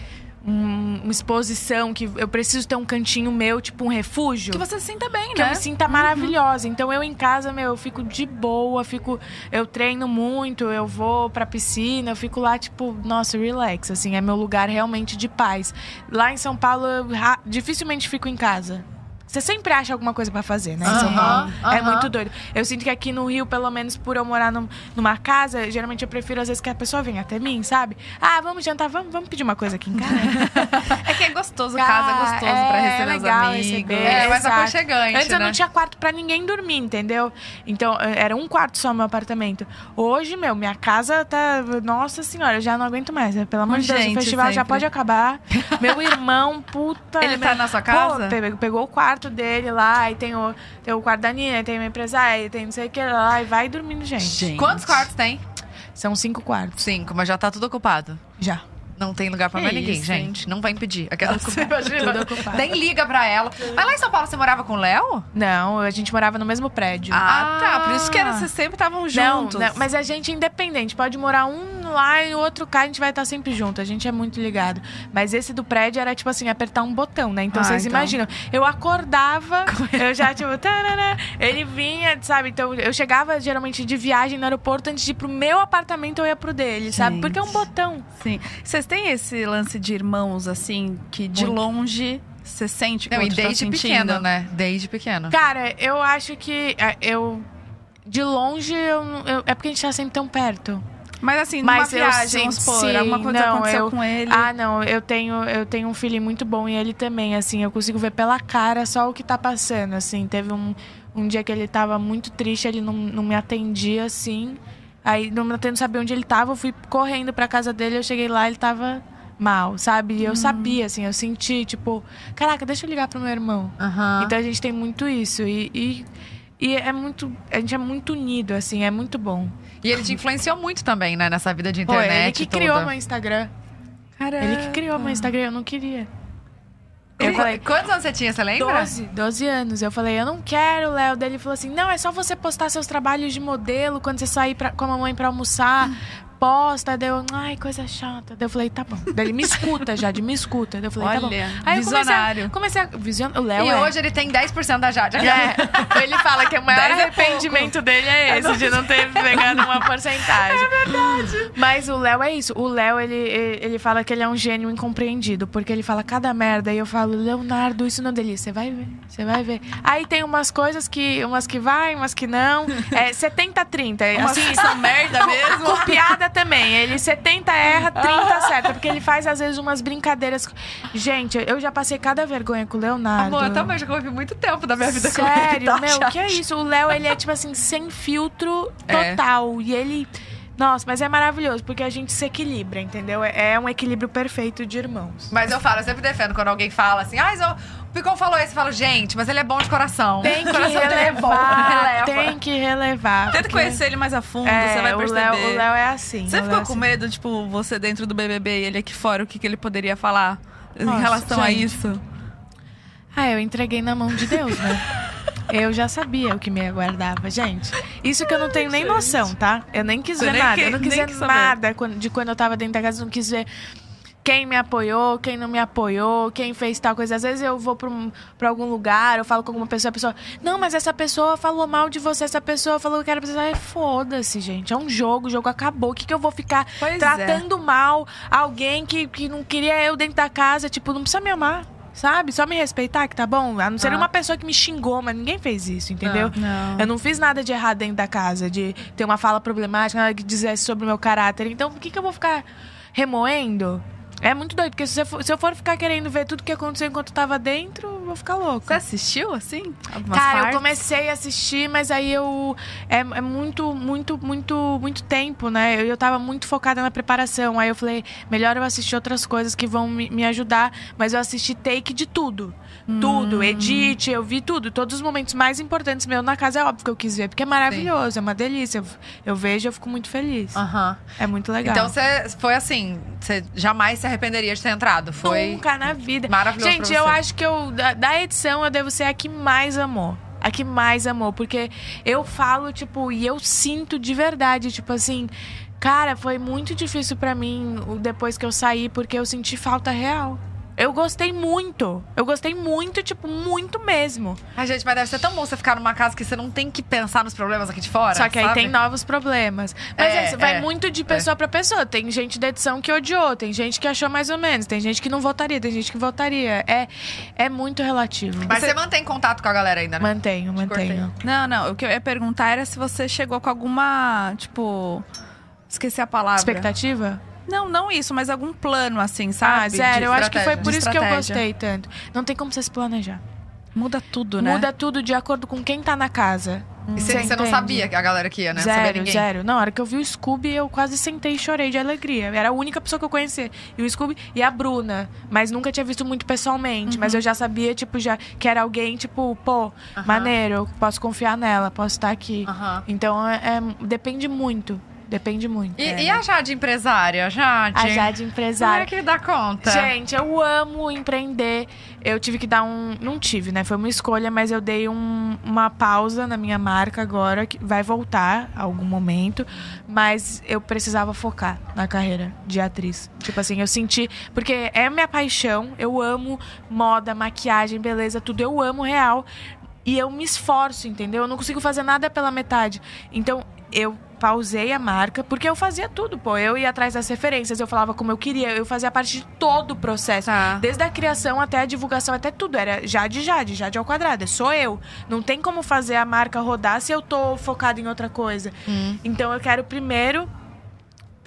C: um- uma exposição, que eu preciso ter um cantinho meu, tipo um refúgio.
A: Que você se sinta bem,
C: que eu
A: né?
C: me sinta maravilhosa. Então eu em casa, meu, eu fico de boa, fico, eu treino muito, eu vou pra piscina, eu fico lá tipo, nossa, relax, assim, é meu lugar realmente de paz. Lá em São Paulo, eu dificilmente fico em casa. Você sempre acha alguma coisa pra fazer, né? É
B: aham.
C: muito doido. Eu sinto que aqui no Rio, pelo menos por eu morar num- numa casa, geralmente eu prefiro às vezes que a pessoa venha até mim, sabe? Ah, vamos jantar, vamos, vamos pedir uma coisa aqui em casa.
A: É que é gostoso, casa é gostoso pra
C: é
A: receber os
C: legal
A: amigos.
C: receber.
B: É, mais
C: Exato.
B: aconchegante,
C: Antes eu
B: né?
C: não tinha quarto pra ninguém dormir, entendeu? Então, eh, era um quarto só meu apartamento. Hoje, meu, minha casa tá. Nossa senhora, eu já não aguento mais. né? Pelo amor de Deus, o festival já
A: sempre.
C: pode acabar. Meu irmão, puta.
A: Ele tá
C: meu-
A: na sua
C: Pô,
A: casa?
C: pe- pegou o quarto dele lá, e tem o, tem o quarto da Nina, tem uma empresária, tem não sei o que lá, e vai dormindo, gente.
A: Gente.
B: Quantos quartos tem?
C: São cinco quartos.
B: Cinco, mas já tá tudo ocupado.
C: Já.
B: Não tem lugar pra
A: Que
B: mais ninguém,
A: isso,
B: gente. Não vai impedir. Aquela. Nem liga pra ela. Mas lá em São Paulo você morava com o Léo?
C: Não, a gente morava no mesmo prédio.
A: Ah, tá.
B: Ah.
A: Por isso que era, vocês sempre estavam
C: Não,
A: juntos.
C: não, mas a gente é independente. Pode morar um lá e o outro cá, a gente vai estar sempre junto. A gente é muito ligado. Mas esse do prédio era tipo assim, apertar um botão, né? Então
A: Ah,
C: vocês
A: então.
C: imaginam. Eu acordava, eu já tipo, tarará, ele vinha, sabe? Então eu chegava geralmente de viagem no aeroporto antes de ir pro meu apartamento, eu ia pro dele, sabe?
A: Gente.
C: Porque é um botão.
A: Sim. Vocês têm esse lance de irmãos, assim, que de
C: Muito.
A: longe você sente que
B: Não,
A: o
B: e
A: outro tá
B: desde
A: sentindo?
B: pequeno, né? Desde pequeno.
C: Cara, eu acho que é, eu. De longe, eu, eu- é porque a gente tá sempre tão perto.
A: Mas assim, numa
C: Mas eu
A: viagem,
C: sim-
A: vamos supor,
C: sim,
A: alguma coisa
C: não,
A: aconteceu
C: eu-
A: com ele.
C: Ah, não, eu tenho, eu tenho um filho muito bom e ele também, assim, eu consigo ver pela cara só o que tá passando, assim. Teve um, um dia que ele tava muito triste, ele não, não me atendia, assim. Aí, não me atendendo, sabia onde ele tava, eu fui correndo pra casa dele, eu cheguei lá, ele tava mal, sabe? E eu sabia, assim, eu senti, tipo, caraca, deixa eu ligar pro meu irmão. Então a gente tem muito isso. E, e, e é muito. A gente é muito unido, assim, é muito bom.
B: E ele te influenciou muito também, né? Nessa vida de
C: Pô,
B: internet.
C: ele que
B: toda.
C: criou meu Instagram.
A: Caramba.
C: Ele que criou meu Instagram, eu não queria.
B: Eu
C: Eu falei,
B: Quantos anos você tinha, você lembra?
C: 12, 12 anos. Eu falei, eu não quero, Léo. Daí ele falou assim: não, é só você postar seus trabalhos de modelo quando você sair pra, com a mamãe pra almoçar. Deu, ai, coisa chata. Daí eu falei, tá bom. Daí ele me escuta já, de me escuta. Daí eu falei, tá bom.
A: Olha,
C: Aí eu
A: visionário.
C: comecei a. Comecei a vision... O Léo
B: E
C: é.
B: hoje ele tem 10% da Jade.
C: É, ele fala que o maior
A: 10 é
C: arrependimento dele é esse, de não ter pegado uma porcentagem. É verdade. Mas o Léo é isso. O Léo, ele, ele fala que ele é um gênio incompreendido. Porque ele fala cada merda. E eu falo, Leonardo, isso não é delícia. Você vai ver, você vai ver. Aí tem umas coisas que, umas que vai, umas que não. É 70-30. Assim,
A: são merda mesmo.
C: Com piada também. Ele 70 erra, 30 acerta. Porque ele faz, às vezes, umas brincadeiras. Gente, eu já passei cada vergonha com o Leonardo.
B: Amor, eu também já convivi muito tempo da minha vida
C: Sério,
B: com ele. tá,
C: meu,
B: chat?
C: que é isso? O Léo, ele é, tipo assim, sem filtro
A: É.
C: total. E ele... Nossa, mas é maravilhoso, porque a gente se equilibra, entendeu? É é um equilíbrio perfeito de irmãos.
B: Mas eu falo, eu sempre defendo quando alguém fala assim, ah, o Picon falou isso, eu falo, gente, mas ele é bom de coração.
C: Tem que
B: o coração é
C: relevar,
B: releva.
C: tem que relevar.
A: Tenta
C: porque-
A: conhecer ele mais a fundo,
C: É,
A: você vai
C: o
A: perceber.
C: Léo, o Léo é assim.
A: Você
C: o
A: ficou
C: Léo é
A: com
C: assim.
A: medo, tipo, você dentro do BBB e ele aqui fora, o que, que ele poderia falar em
C: Nossa,
A: relação a
C: gente.
A: isso?
C: Ah, eu entreguei na mão de Deus, né? Eu já sabia o que me aguardava, gente. Isso que eu não tenho nem noção, tá? Eu nem quis ver
A: nem
C: nada.
A: que-
C: eu não quis ver nada de quando eu tava dentro da casa. Eu não quis ver quem me apoiou, quem não me apoiou, quem fez tal coisa. Às vezes eu vou pra, um, algum lugar, eu falo com alguma pessoa, a pessoa... Não, mas essa pessoa falou mal de você, essa pessoa falou que era pra você... Foda-se, gente. É um jogo, o jogo acabou. O que, que eu vou ficar
A: Pois é.
C: tratando mal alguém que, que não queria eu dentro da casa? Tipo, não precisa me amar. Sabe? Só me respeitar, que tá bom? A não ser
B: Ah.
C: uma pessoa que me xingou, mas ninguém fez isso, entendeu?
A: Não.
C: Eu não fiz nada de errado dentro da casa, de ter uma fala problemática, nada que dissesse sobre o meu caráter. Então, por que, que eu vou ficar remoendo? É muito doido, porque se, você for- se eu for ficar querendo ver tudo que aconteceu enquanto eu tava dentro, eu vou ficar
A: Você
C: louca.
A: assistiu, assim? Algumas
C: Cara, eu
A: partes?
C: comecei a assistir, mas aí eu. É, é muito, muito, muito, muito tempo, né? Eu, eu tava muito focada na preparação. Aí eu falei, melhor eu assistir outras coisas que vão me, me ajudar. Mas eu assisti take de tudo. Tudo, edit, eu vi tudo. Todos os momentos mais importantes meus na casa é óbvio que eu quis ver, porque é maravilhoso, é uma delícia. Eu, eu vejo e eu fico muito feliz. É muito legal.
B: Então você foi assim, você jamais se arrependeria de ter entrado. Foi
C: Nunca na vida.
B: maravilhoso
C: Gente, eu acho que eu, da, da edição, eu devo ser a que mais amou. A que mais amou. Porque eu falo, tipo, e eu sinto de verdade, tipo assim. Cara, foi muito difícil pra mim depois que eu saí, porque eu senti falta real. Eu gostei muito. Eu gostei muito, tipo, muito mesmo.
B: Ai, gente, mas deve ser tão bom você ficar numa casa que você não tem que pensar nos problemas aqui de fora.
C: Só que aí
B: sabe?
C: tem novos problemas. Mas
B: É,
C: é, vai
B: é,
C: muito de pessoa pra pessoa. Tem gente da edição que odiou, tem gente que achou mais ou menos, tem gente que não votaria, tem gente que votaria. É, é muito relativo.
B: Mas você mantém contato com a galera ainda, né?
C: Mantenho, mantenho.
A: Não, não. O que eu ia perguntar era se você chegou com alguma, tipo... Esqueci a palavra.
C: Expectativa?
A: Não, não isso, mas algum plano, assim, sabe?
C: Ah, sério, eu acho que foi por isso que eu gostei tanto. Não tem como você se planejar.
A: Muda tudo, né?
C: Muda tudo de acordo com quem tá na casa.
B: E você, você não sabia que a galera que ia, né? Sabia
C: Zero,
B: ninguém.
C: zero. Na hora que eu vi o Scooby, eu quase sentei e chorei de alegria. Era a única pessoa que eu conhecia. E o Scooby e a Bruna. Mas nunca tinha visto muito pessoalmente. Mas eu já sabia, tipo, já que era alguém, tipo, pô,
B: Aham.
C: maneiro, eu posso confiar nela, posso estar aqui.
B: Aham.
C: Então, é, é- depende muito. Depende muito.
B: E,
C: É.
B: e a Jade empresária? Jade?
C: A Jade
B: Como
C: empresária.
B: é que dá conta?
C: Gente, eu amo empreender. Eu tive que dar um. Não tive, né? Foi uma escolha, mas eu dei um- uma pausa na minha marca agora, que vai voltar a algum momento. Mas eu precisava focar na carreira de atriz. Tipo assim, eu senti. Porque é minha paixão. Eu amo moda, maquiagem, beleza, tudo. Eu amo real. E eu me esforço, entendeu? Eu não consigo fazer nada pela metade. Então, eu pausei a marca, porque eu fazia tudo, pô. Eu ia atrás das referências, eu falava como eu queria, eu fazia parte de todo o processo.
A: Tá.
C: Desde a criação até a divulgação, até tudo. Era Jade Jade, Jade ao quadrado. Sou eu. Não tem como fazer a marca rodar se eu tô focada em outra coisa. Então eu quero primeiro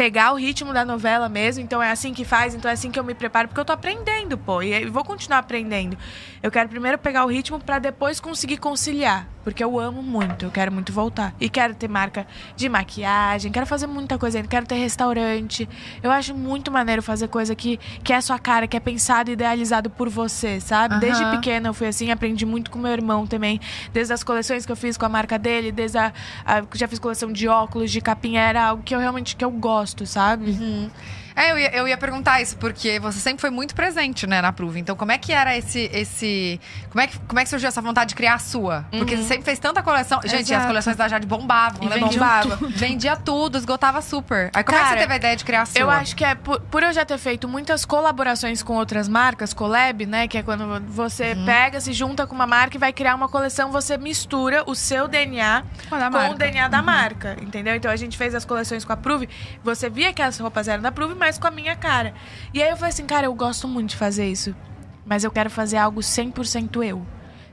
C: pegar o ritmo da novela mesmo. Então é assim que faz, então é assim que eu me preparo, porque eu tô aprendendo, pô. E vou continuar aprendendo. Eu quero primeiro pegar o ritmo pra depois conseguir conciliar. Porque eu amo muito, eu quero muito voltar. E quero ter marca de maquiagem, quero fazer muita coisa ainda, quero ter restaurante. Eu acho muito maneiro fazer coisa que, que é a sua cara, que é pensado e idealizado por você, sabe? Desde
B: Aham.
C: pequena eu fui assim, aprendi muito com meu irmão também. Desde as coleções que eu fiz com a marca dele, desde a. a já fiz coleção de óculos, de capinha, era algo que eu realmente que eu gosto, sabe?
B: É, eu ia, eu ia perguntar isso, porque você sempre foi muito presente, né, na Prove. Então, como é que era esse. esse como, é que, como é que surgiu essa vontade de criar a sua? Porque você sempre fez tanta coleção. Gente, as
C: Exato.
B: coleções da Jade bombavam.
C: E
B: de-
C: bombava.
B: Vendia tudo, esgotava super. Aí como é que
C: Cara,
B: você teve a ideia de criar a sua?
C: Eu acho que é por, por eu já ter feito muitas colaborações com outras marcas, collab, né? Que é quando você
B: Uhum.
C: pega, se junta com uma marca e vai criar uma coleção, você mistura o seu DNA
A: Com
C: com o DNA da marca, entendeu? Então a gente fez as coleções com a Prove, você via que as roupas eram da Prove, mas com a minha cara. E aí eu falei assim, cara, eu gosto muito de fazer isso, mas eu quero fazer algo 100% eu.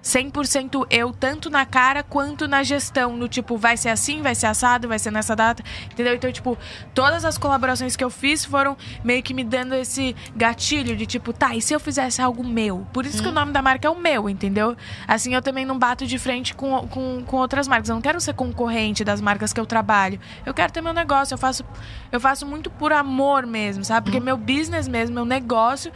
C: 100% eu, tanto na cara quanto na gestão. No tipo, vai ser assim, vai ser assado, vai ser nessa data. Entendeu? Então, tipo, todas as colaborações que eu fiz foram meio que me dando esse gatilho de tipo, tá, e se eu fizesse algo meu? Por isso que o nome da marca é o meu, entendeu? Assim, eu também não bato de frente com, com, com outras marcas. Eu não quero ser concorrente das marcas que eu trabalho. Eu quero ter meu negócio. Eu faço, eu faço muito por amor mesmo, sabe? Porque meu business mesmo, meu negócio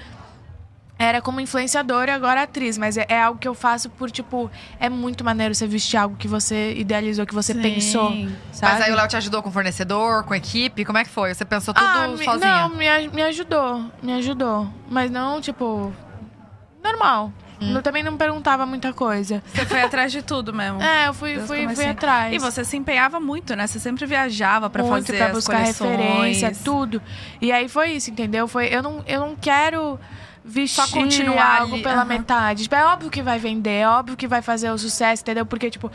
C: era como influenciadora e agora atriz, mas é, é algo que eu faço por, tipo, é muito maneiro você vestir algo que você idealizou, que você
A: Sim.
C: pensou, sabe?
B: Mas aí o Léo te ajudou com fornecedor, com equipe? Como é que foi? Você pensou tudo
C: ah, me-
B: sozinha?
C: Não, me, me ajudou, me ajudou. Mas não, tipo, normal.
B: Hum.
C: Eu também não perguntava muita coisa.
A: Você foi atrás de tudo mesmo.
C: É, eu fui,
A: Desde o
C: fui, fui
A: comecinho.
C: atrás.
A: E você se empenhava muito, né? Você sempre viajava pra
C: muito
A: fazer
C: pra
A: as
C: buscar
A: coleções.
C: referência, tudo. E aí foi isso, entendeu? Foi, eu, não, eu não quero vestir
A: Só continuar
C: algo
A: ali,
C: pela
A: aham.
C: metade. Tipo, é óbvio que vai vender, é óbvio que vai fazer o sucesso, entendeu? Porque, tipo,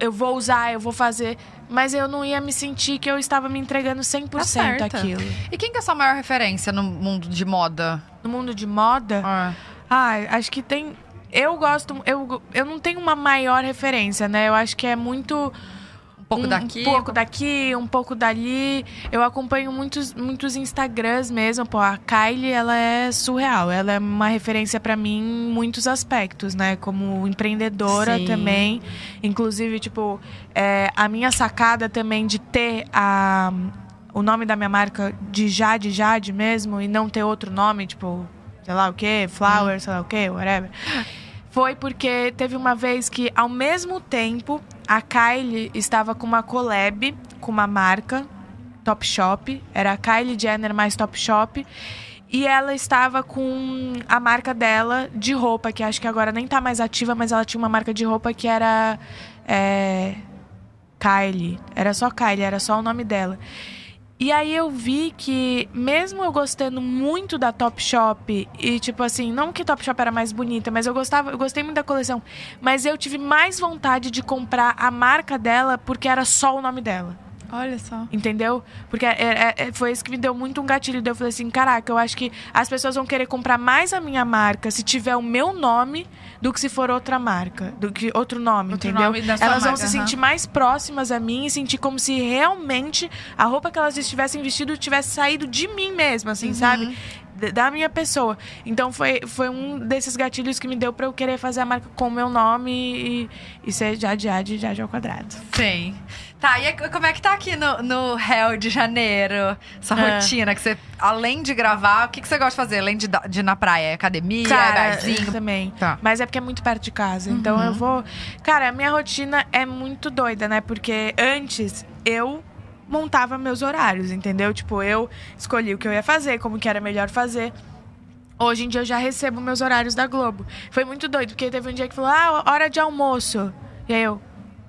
C: eu vou usar, eu vou fazer. Mas eu não ia me sentir que eu estava me entregando 100%
A: certa.
C: aquilo.
B: E quem que é a sua maior referência no mundo de moda?
C: No mundo de moda,
B: Ah.
C: ah, acho que tem. Eu gosto. Eu, eu não tenho uma maior referência, né? Eu acho que é muito.
B: Um pouco daqui?
C: Um pouco daqui, um pouco dali. Eu acompanho muitos, muitos Instagrams mesmo. Pô, a Kylie, ela é surreal. Ela é uma referência pra mim em muitos aspectos, né? Como empreendedora
A: Sim.
C: também. Inclusive, tipo, é, a minha sacada também de ter a, o nome da minha marca de Jade Jade mesmo e não ter outro nome, tipo, sei lá o quê, Flower, sei lá o quê, whatever. Foi porque teve uma vez que, ao mesmo tempo, a Kylie estava com uma collab com uma marca, Topshop. Era a Kylie Jenner mais Topshop. E ela estava com a marca dela de roupa, que acho que agora nem tá mais ativa, mas ela tinha uma marca de roupa que era. é, Kylie. Era só Kylie, era só o nome dela. E aí eu vi que, mesmo eu gostando muito da Topshop, e tipo assim, não que Topshop era mais bonita, mas eu gostava, eu gostei muito da coleção, mas eu tive mais vontade de comprar a marca dela porque era só o nome dela.
A: Olha só.
C: Entendeu? Porque é- é- é- foi isso que me deu muito um gatilho. Daí eu falei assim: caraca, eu acho que as pessoas vão querer comprar mais a minha marca se tiver o meu nome do que se for outra marca, do que outro nome,
A: Outro
C: entendeu?
A: nome
C: elas vão
A: marca,
C: se
A: aham.
C: sentir mais próximas a mim e sentir como se realmente a roupa que elas estivessem vestido tivesse saído de mim mesmo, assim, sabe? Da minha pessoa. Então foi, foi um desses gatilhos que me deu pra eu querer fazer a marca com o meu nome e, e ser Jade Jade Jade ao quadrado.
B: Sim. Tá, e aí, como é que tá aqui no, no Rio de Janeiro? Sua
C: É.
B: rotina, que você, além de gravar, o que, que você gosta de fazer? Além de, de ir na praia? É Academia, é barzinho?
C: também.
B: Tá.
C: Mas é porque é muito perto de casa. Então
A: Uhum.
C: eu vou. Cara, a minha rotina é muito doida, né? Porque antes eu montava meus horários, entendeu? Tipo, eu escolhi o que eu ia fazer, como que era melhor fazer. Hoje em dia eu já recebo meus horários da Globo. Foi muito doido, porque teve um dia que falou: ah, hora de almoço. E aí eu,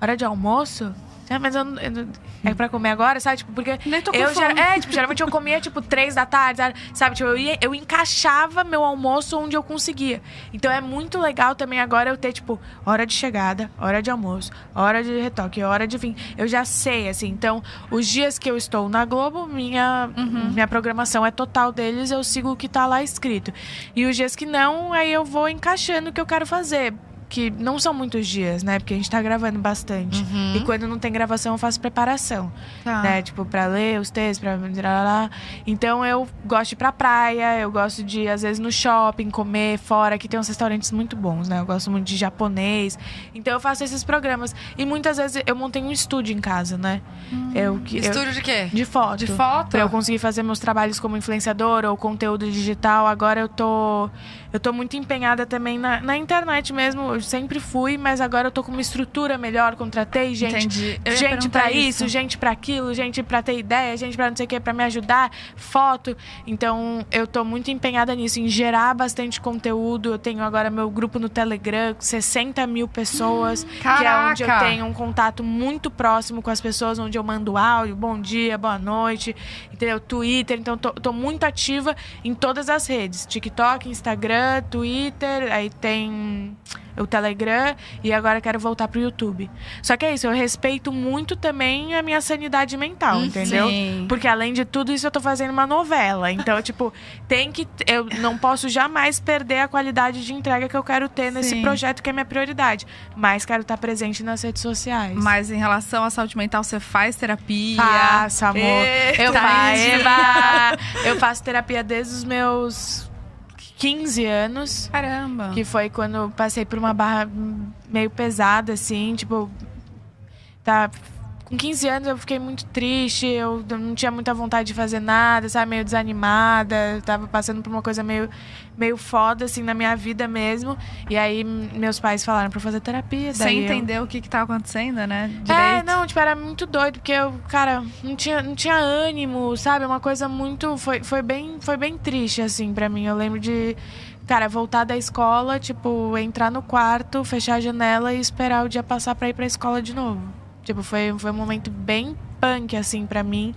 C: hora de almoço? É, mas eu, eu é pra comer agora, sabe? Tipo, porque
A: Nem tô com
C: eu
A: fome.
C: é, tipo, geralmente eu comia tipo três da tarde, sabe? Tipo, eu, ia, eu encaixava meu almoço onde eu conseguia. Então é muito legal também agora eu ter, tipo, hora de chegada, hora de almoço, hora de retoque, hora de fim. Eu já sei, assim. Então, os dias que eu estou na Globo, minha, minha programação é total deles, eu sigo o que tá lá escrito. E os dias que não, aí eu vou encaixando o que eu quero fazer. Que não são muitos dias, né? Porque a gente tá gravando bastante. E quando não tem gravação, eu faço preparação
B: Tá.
C: né? Tipo, pra ler os textos, pra... lá. Então, eu gosto de ir pra praia, eu gosto de, às vezes, no shopping, comer fora. Aqui tem uns restaurantes muito bons, né? Eu gosto muito de japonês. Então, eu faço esses programas. E muitas vezes eu montei um estúdio em casa, né? eu, que- eu-
B: Estúdio de quê?
C: de foto.
B: De foto?
C: Pra eu conseguir fazer meus trabalhos como influenciadora ou conteúdo digital. Agora eu tô. Eu tô muito empenhada também na, na internet mesmo. eu sempre fui, mas agora eu tô com uma estrutura melhor, contratei gente.
A: Entendi. Eu
C: Gente
A: perguntar
C: pra isso, gente pra aquilo, gente pra ter ideia, gente pra não sei o que, pra me ajudar, foto. Então, eu tô muito empenhada nisso, em gerar bastante conteúdo. Eu tenho agora meu grupo no Telegram, com 60 mil pessoas, que é onde eu tenho um contato muito próximo com as pessoas, onde eu mando áudio, bom dia, boa noite, entendeu? Twitter, então tô, tô muito ativa em todas as redes: TikTok, Instagram, Twitter, aí tem o Telegram e agora quero voltar pro YouTube. Só que é isso, eu respeito muito também a minha sanidade mental, entendeu?
A: Sim.
C: Porque além de tudo isso eu tô fazendo uma novela. Então, tipo, tem que eu não posso jamais perder a qualidade de entrega que eu quero ter nesse
A: Sim.
C: projeto que é minha prioridade, mas quero estar presente nas redes sociais.
A: Mas em relação à saúde mental, você faz terapia?
C: Faço, amor.
A: Eita,
C: eu faço. Eu faço terapia desde os meus 15 anos.
A: Caramba.
C: Que foi quando passei por uma barra meio pesada, assim, tipo. Tá. Com 15 anos eu fiquei muito triste, eu não tinha muita vontade de fazer nada, sabe? Meio desanimada, tava passando por uma coisa meio, meio foda, assim, na minha vida mesmo. E aí meus pais falaram pra fazer terapia. daí
A: Sem
C: eu-
A: entender o que que tá acontecendo, né? Direito.
C: é, não, tipo, era muito doido, porque eu, cara, não tinha, não tinha ânimo, sabe? Uma coisa muito. Foi, foi, bem, foi bem triste, assim, pra mim. Eu lembro de, cara, voltar da escola, tipo, entrar no quarto, fechar a janela e esperar o dia passar pra ir pra escola de novo. Tipo, foi, foi um momento bem punk, assim, pra mim.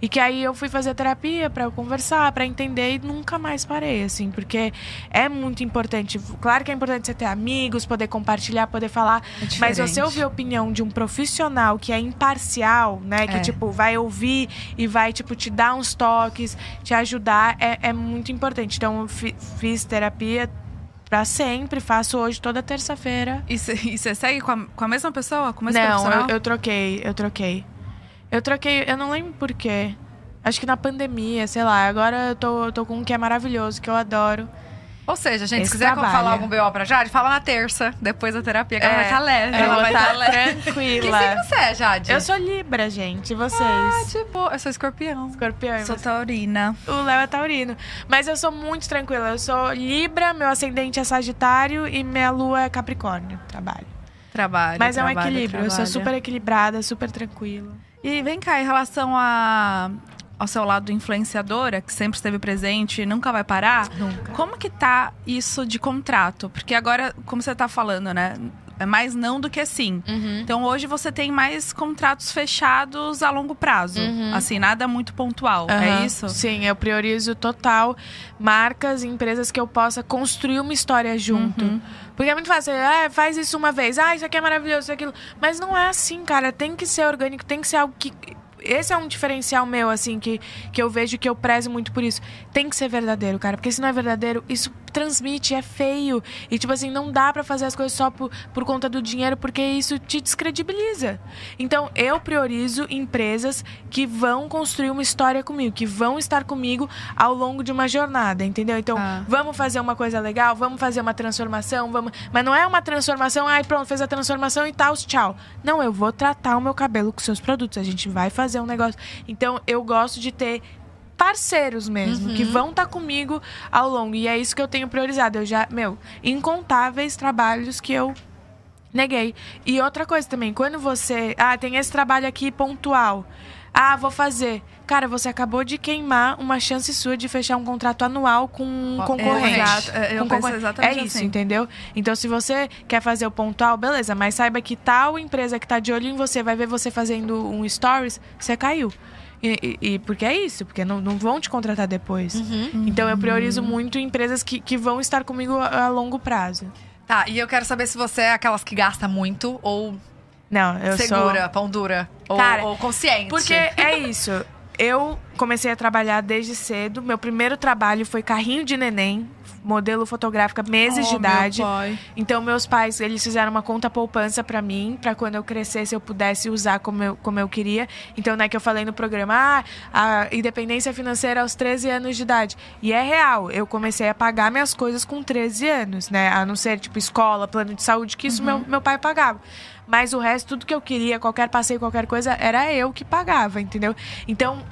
C: E que aí eu fui fazer terapia pra eu conversar, pra entender e nunca mais parei, assim, porque é muito importante. Claro que é importante você ter amigos, poder compartilhar, poder falar.
A: É
C: Mas você ouvir a opinião de um profissional que é imparcial, né? Que,
A: É.
C: tipo, vai ouvir e vai, tipo, te dar uns toques, te ajudar, é, é muito importante. Então, eu fi- fiz terapia pra sempre, faço hoje toda terça-feira.
A: E você segue com a, com a mesma pessoa? Com o mesmo
C: Não, eu, eu troquei, eu troquei. Eu troquei, eu não lembro por quê. Acho que na pandemia, sei lá. Agora eu tô, eu tô com um que é maravilhoso, que eu adoro.
B: Ou seja, gente,
C: Esse
B: se quiser
C: trabalho.
B: falar algum BO pra Jade, fala na terça, depois da terapia, que ela
A: É,
B: vai estar leve.
A: ela
B: Ela vai estar
A: tá
B: leve. Que
C: Tranquila.
B: signo você é, Jade?
C: eu sou Libra, gente. E vocês?
B: Ah, tipo, eu sou escorpião.
C: Escorpião.
A: Sou
C: você?
A: taurina.
C: O Léo é taurino. Mas eu sou muito tranquila. Eu sou Libra, meu ascendente é Sagitário e minha lua é Capricórnio. Trabalho.
A: Trabalho.
C: Mas é um
A: trabalho,
C: equilíbrio. Eu sou
A: trabalho.
C: super equilibrada, super tranquila.
A: E vem cá, em relação a, ao seu lado influenciadora, que sempre esteve presente e nunca vai parar,
C: Nunca.
A: como que tá isso de contrato? Porque agora, como você tá falando, né? É mais não do que sim. Então hoje você tem mais contratos fechados a longo prazo.
C: Uhum.
A: Assim, nada muito pontual.
C: Aham.
A: É isso?
C: Sim, eu priorizo total marcas e empresas que eu possa construir uma história junto.
A: Uhum.
C: Porque é muito fácil, ah, faz isso uma vez, ah, isso aqui é maravilhoso, isso aquilo. Mas não é assim, cara. Tem que ser orgânico, tem que ser algo que. Esse é um diferencial meu, assim, que, que eu vejo que eu prezo muito por isso. Tem que ser verdadeiro, cara. Porque se não é verdadeiro, isso transmite, é feio. E, tipo assim, não dá pra fazer as coisas só por, por conta do dinheiro, porque isso te descredibiliza. Então, eu priorizo empresas que vão construir uma história comigo, que vão estar comigo ao longo de uma jornada, entendeu? Então,
A: Ah.
C: vamos fazer uma coisa legal, vamos fazer uma transformação, vamos. Mas não é uma transformação, ai, pronto, fez a transformação e tal, tchau. Não, eu vou tratar o meu cabelo com seus produtos. A gente vai fazer um negócio. Então, eu gosto de ter parceiros mesmo,
A: Uhum.
C: que vão estar comigo ao longo. E é isso que eu tenho priorizado. Eu já, meu, incontáveis trabalhos que eu neguei. E outra coisa também, quando você. Ah, tem esse trabalho aqui pontual. Ah, vou fazer. Cara, você acabou de queimar uma chance sua de fechar um contrato anual com um
B: É,
C: concorrente.
A: exato. É, eu
C: Com concorrente.
A: exatamente
C: É isso,
A: assim.
C: entendeu? Então, se você quer fazer o pontual, beleza, mas saiba que tal empresa que tá de olho em você vai ver você fazendo um stories, você caiu. E, e- e porque é isso, porque não, não vão te contratar depois. Então, eu priorizo muito empresas que, que vão estar comigo a, a longo prazo.
B: Tá, e eu quero saber se você é aquelas que gasta muito ou
C: Não, eu sou.
B: segura, pão dura. Ou,
C: Cara,
B: ou consciente.
C: Porque é isso. Eu comecei a trabalhar desde cedo. Meu primeiro trabalho foi carrinho de neném, modelo fotográfica, meses
A: Oh,
C: de
A: meu
C: idade.
A: pai.
C: Então meus pais, eles fizeram uma conta poupança pra mim, pra quando eu crescesse eu pudesse usar como eu, como eu queria. Então, né, que eu falei no programa, ah, a independência financeira aos 13 anos de idade. E é real, eu comecei a pagar minhas coisas com 13 anos, né? A não ser, tipo, escola, plano de saúde, que isso meu, meu pai pagava. Mas o resto, tudo que eu queria, qualquer passeio, qualquer coisa, era eu que pagava, entendeu? Então,